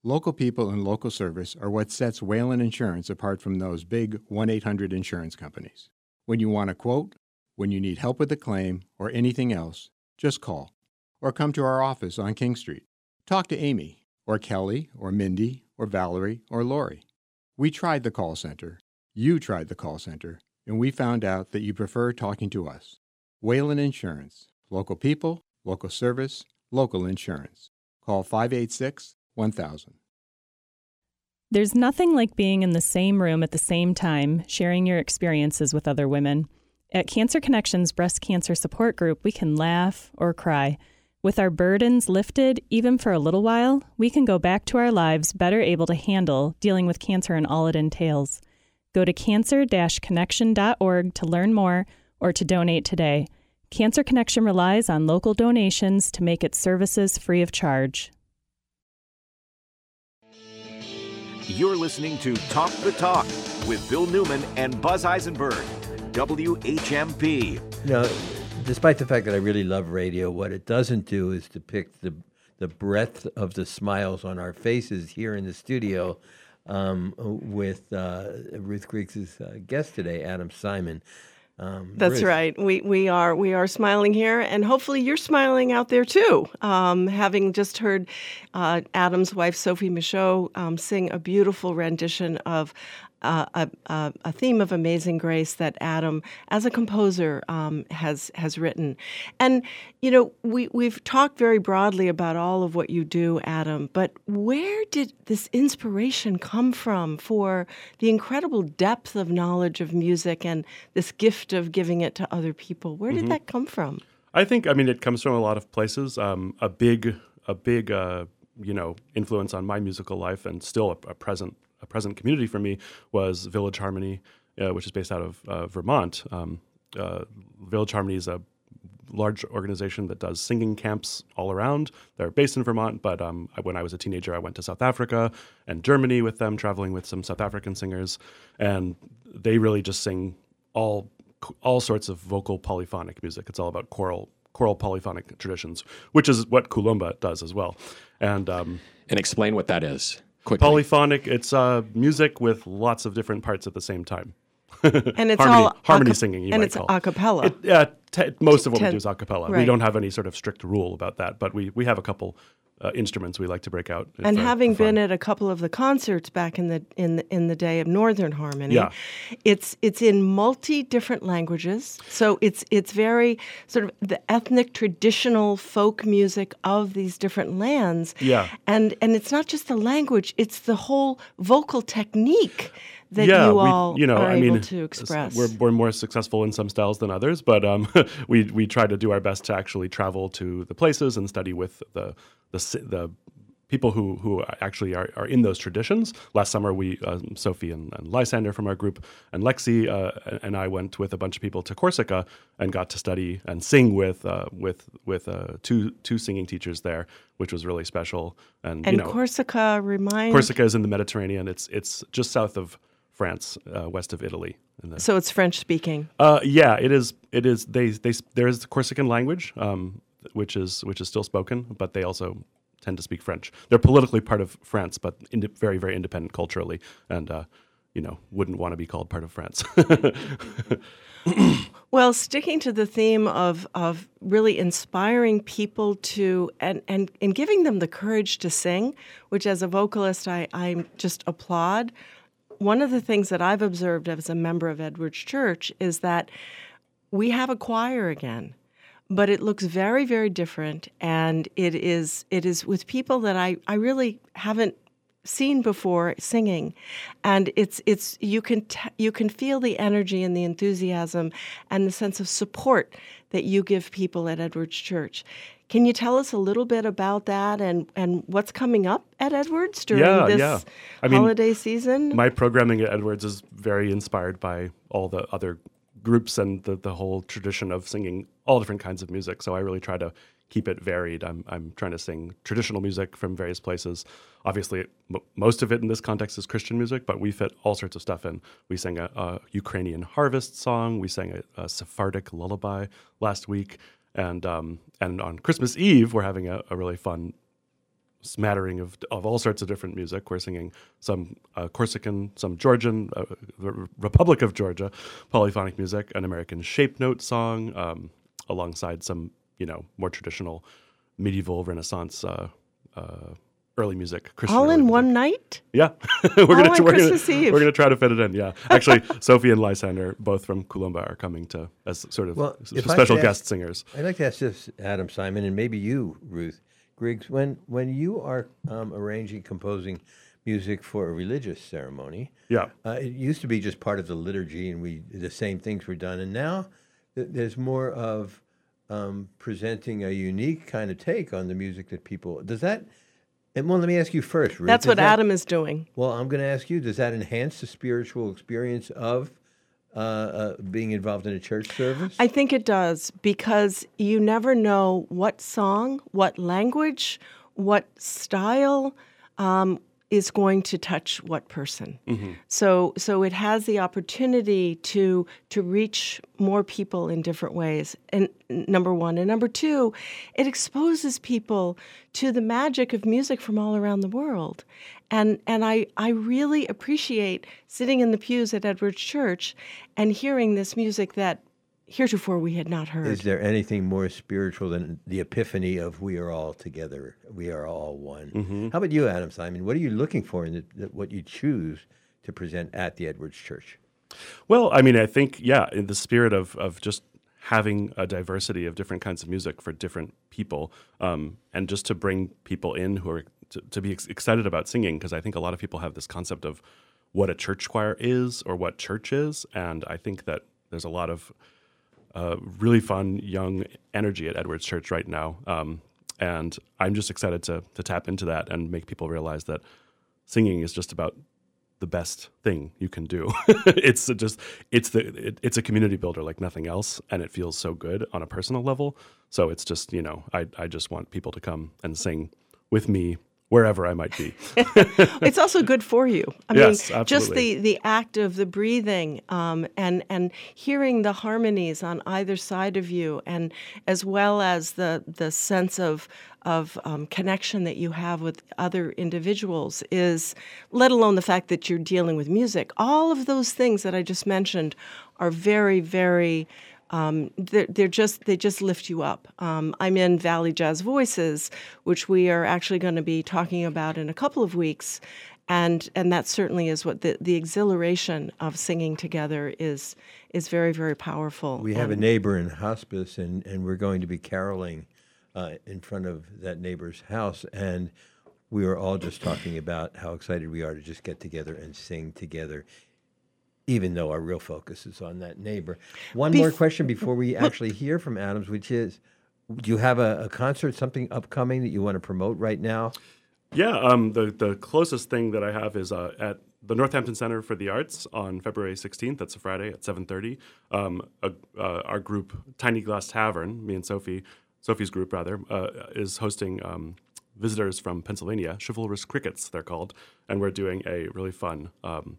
Local people and local service are what sets Whalen Insurance apart from those big 1 800 insurance companies. When you want a quote, when you need help with a claim, or anything else, just call. Or come to our office on King Street. Talk to Amy, or Kelly, or Mindy, or Valerie, or Lori. We tried the call center. You tried the call center, and we found out that you prefer talking to us. Whalen Insurance. Local people, local service, local insurance. Call 586 1000. There's nothing like being in the same room at the same time, sharing your experiences with other women. At Cancer Connections Breast Cancer Support Group, we can laugh or cry. With our burdens lifted, even for a little while, we can go back to our lives better able to handle dealing with cancer and all it entails. Go to cancer connection.org to learn more or to donate today. Cancer Connection relies on local donations to make its services free of charge. You're listening to Talk the Talk with Bill Newman and Buzz Eisenberg. WHMP. You know, despite the fact that I really love radio, what it doesn't do is depict the the breadth of the smiles on our faces here in the studio um, with uh, Ruth Griggs' uh, guest today, Adam Simon. Um, That's Ruth, right. We we are we are smiling here, and hopefully you're smiling out there too. Um, having just heard uh, Adam's wife Sophie Michaud um, sing a beautiful rendition of. Uh, a, a, a theme of Amazing Grace that Adam, as a composer, um, has has written, and you know we we've talked very broadly about all of what you do, Adam. But where did this inspiration come from for the incredible depth of knowledge of music and this gift of giving it to other people? Where did Mhm. that come from? I think I mean it comes from a lot of places. Um, a big a big uh, you know influence on my musical life and still a, a present a present community for me was Village Harmony, uh, which is based out of uh, Vermont. Um, uh, Village Harmony is a large organization that does singing camps all around. They're based in Vermont, but um, when I was a teenager, I went to South Africa and Germany with them, traveling with some South African singers, and they really just sing all all sorts of vocal polyphonic music. It's all about choral choral polyphonic traditions, which is what Kulumba does as well. And um, and explain what that is quickly. Polyphonic. It's uh, music with lots of different parts at the same time. And it's [LAUGHS] harmony, all harmony aca- singing. You and might it's call. a cappella. It, yeah, te- most of what we do is a cappella. We don't have any sort of strict rule about that, but we we have a couple uh, instruments we like to break out. and for- having for been at a couple of the concerts back in the in the, in the day of Northern Harmony, Yeah. it's it's in multi different languages. So it's it's very sort of the ethnic traditional folk music of these different lands. Yeah. And and it's not just the language; it's the whole vocal technique that yeah, you we- all you know, are I mean, to express. We're, we're more successful in some styles than others, but um, [LAUGHS] we we try to do our best to actually travel to the places and study with the the the people who who actually are, are in those traditions. Last summer, we um, Sophie and, and Lysander from our group and Lexi uh, and I went with a bunch of people to Corsica and got to study and sing with uh, with with uh, two two singing teachers there, which was really special. And, and you know, Corsica remind Corsica is in the Mediterranean. It's it's just south of France, uh, west of Italy. In So it's French speaking. uh, yeah, it is. It is. They they there is the Corsican language, um, which is which is still spoken, but they also tend to speak French. They're politically part of France, but inde- very very independent culturally. And uh, you know, wouldn't want to be called part of France. [LAUGHS] Well, sticking to the theme of of really inspiring people to and and, and giving them the courage to sing, which as a vocalist I, I just applaud. One of the things that I've observed as a member of Edwards Church is that we have a choir again. But it looks very, very different and it is it is with people that I, I really haven't seen before singing and it's it's you can t- you can feel the energy and the enthusiasm and the sense of support that you give people at Edwards Church. Can you tell us a little bit about that and and what's coming up at Edwards during Yeah, this yeah. I mean, holiday season? My programming at Edwards is very inspired by all the other groups and the, the whole tradition of singing all different kinds of music. So I really try to keep it varied. I'm, I'm trying to sing traditional music from various places. Obviously, m- most of it in this context is Christian music, but we fit all sorts of stuff in. We sang a, a Ukrainian harvest song, we sang a, a Sephardic lullaby last week. And, um, and on Christmas Eve, we're having a, a really fun smattering of, of all sorts of different music. We're singing some uh, Corsican, some Georgian, uh, Republic of Georgia polyphonic music, an American shape note song, um, alongside some you know more traditional medieval Renaissance. Uh, uh, Early music, Christian All early in music. one night? Yeah, [LAUGHS] we're All gonna on we're Christmas gonna, Eve. we're gonna try to fit it in. Yeah, actually, [LAUGHS] Sophie and Lysander, both from Kulumba, are coming to as sort of s- if I special guest ask- singers. I'd like to ask this, Adam Simon, and maybe you, Ruth Griggs, when when you are um, arranging, composing music for a religious ceremony, Yeah. uh, it used to be just part of the liturgy, and we the same things were done, and now th- there's more of um, presenting a unique kind of take on the music that people does that. And well, let me ask you first. Ruth, That's what that- Adam is doing. Well, I'm going to ask you: Does that enhance the spiritual experience of uh, uh, being involved in a church service? I think it does because you never know what song, what language, what style um, is going to touch what person. Mm-hmm. So, so it has the opportunity to to reach more people in different ways. And number one, and number two, it exposes people to the magic of music from all around the world. And and I I really appreciate sitting in the pews at Edwards Church and hearing this music that heretofore we had not heard. Is there anything more spiritual than the epiphany of we are all together, we are all one? Mhm. How about you, Adam Simon? What are you looking for in the, the, what you choose to present at the Edwards Church? Well, I mean, I think yeah, in the spirit of of just having a diversity of different kinds of music for different people, um, and just to bring people in who are to, to be ex- excited about singing, because I think a lot of people have this concept of what a church choir is or what church is, and I think that there's a lot of really fun young energy at Edwards Church right now, um, and I'm just excited to to tap into that and make people realize that singing is just about the best thing you can do. [LAUGHS] it's just it's the it, it's a community builder like nothing else, and it feels so good on a personal level. So it's just you know I I just want people to come and sing with me wherever I might be. [LAUGHS] it's also good for you. I Yes, mean, just the the act of the breathing um, and and hearing the harmonies on either side of you, and as well as the the sense of of um, connection that you have with other individuals is, let alone the fact that you're dealing with music. All of those things that I just mentioned are very very um, they're, they're just they just lift you up. Um, I'm in Valley Jazz Voices, which we are actually going to be talking about in a couple of weeks, and and that certainly is what the, the exhilaration of singing together is is very very powerful. We have a neighbor in hospice, and, and we're going to be caroling uh, in front of that neighbor's house. And we were all just talking about how excited we are to just get together and sing together, even though our real focus is on that neighbor. One more question before we actually hear from Adams, which is do you have a, a concert, something upcoming that you want to promote right now? Yeah, um, the the closest thing that I have is uh, at the Northampton Center for the Arts on February 16th. That's a Friday at 7:30. Um, a- uh, our group, Tiny Glass Tavern, me and Sophie, Sophie's group rather, uh, is hosting um, visitors from Pennsylvania, Chivalrous Crickets, they're called, and we're doing a really fun um,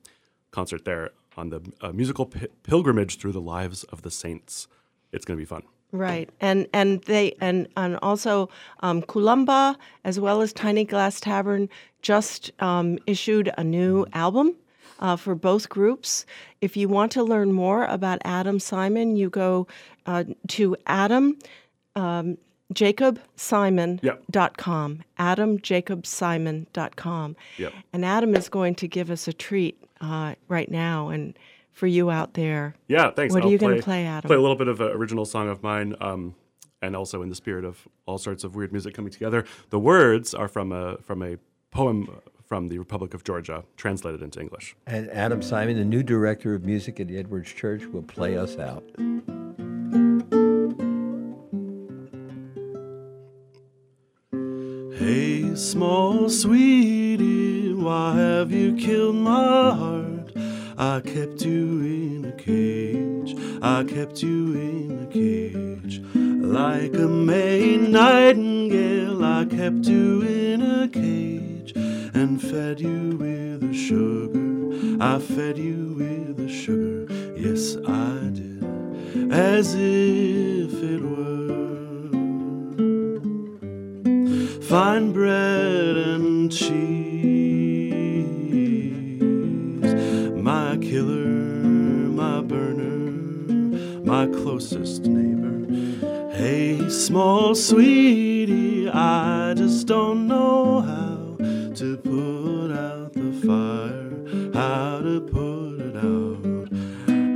concert there on the uh, musical pi- pilgrimage through the lives of the saints. It's going to be fun. Right, and and they and and also um, Kulumba as well as Tiny Glass Tavern just um, issued a new album uh, for both groups. If you want to learn more about Adam Simon, you go uh, to Adam. Um, JacobSimon.com. AdamJacobSimon.com. Yep. And Adam is going to give us a treat uh, right now and for you out there. Yeah, thanks. What are I'll you going to play, Adam? Play a little bit of an original song of mine, um, and also in the spirit of all sorts of weird music coming together. The words are from a from a poem from the Republic of Georgia, translated into English. And Adam Simon, the new director of music at the Edwards Church, will play us out. Small sweetie, why have you killed my heart? I kept you in a cage, I kept you in a cage. Like a May nightingale, I kept you in a cage and fed you with the sugar. I fed you with the sugar, yes, I did, as if it were fine bread and cheese. My killer, my burner, my closest neighbor. Hey, small sweetie, I just don't know how to put out the fire, how to put it out,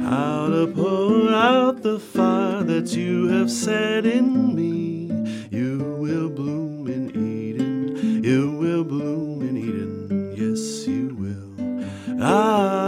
how to put out the fire that you have set in me. I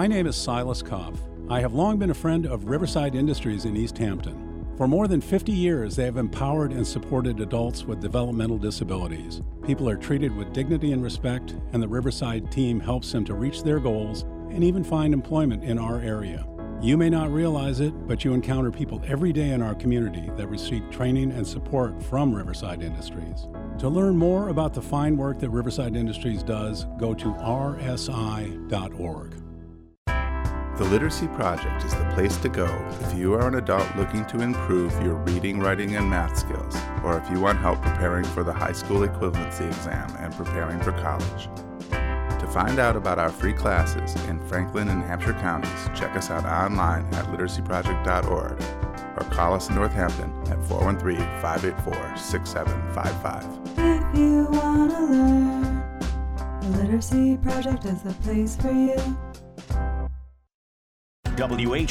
My name is Silas Koff. I have long been a friend of Riverside Industries in East Hampton. For more than 50 years, they have empowered and supported adults with developmental disabilities. People are treated with dignity and respect, and the Riverside team helps them to reach their goals and even find employment in our area. You may not realize it, but you encounter people every day in our community that receive training and support from Riverside Industries. To learn more about the fine work that Riverside Industries does, go to rsi.org. The Literacy Project is the place to go if you are an adult looking to improve your reading, writing, and math skills, or if you want help preparing for the high school equivalency exam and preparing for college. To find out about our free classes in Franklin and Hampshire counties, check us out online at literacyproject.org or call us in Northampton at 413 584 6755. If you wanna learn, the Literacy Project is the place for you. WH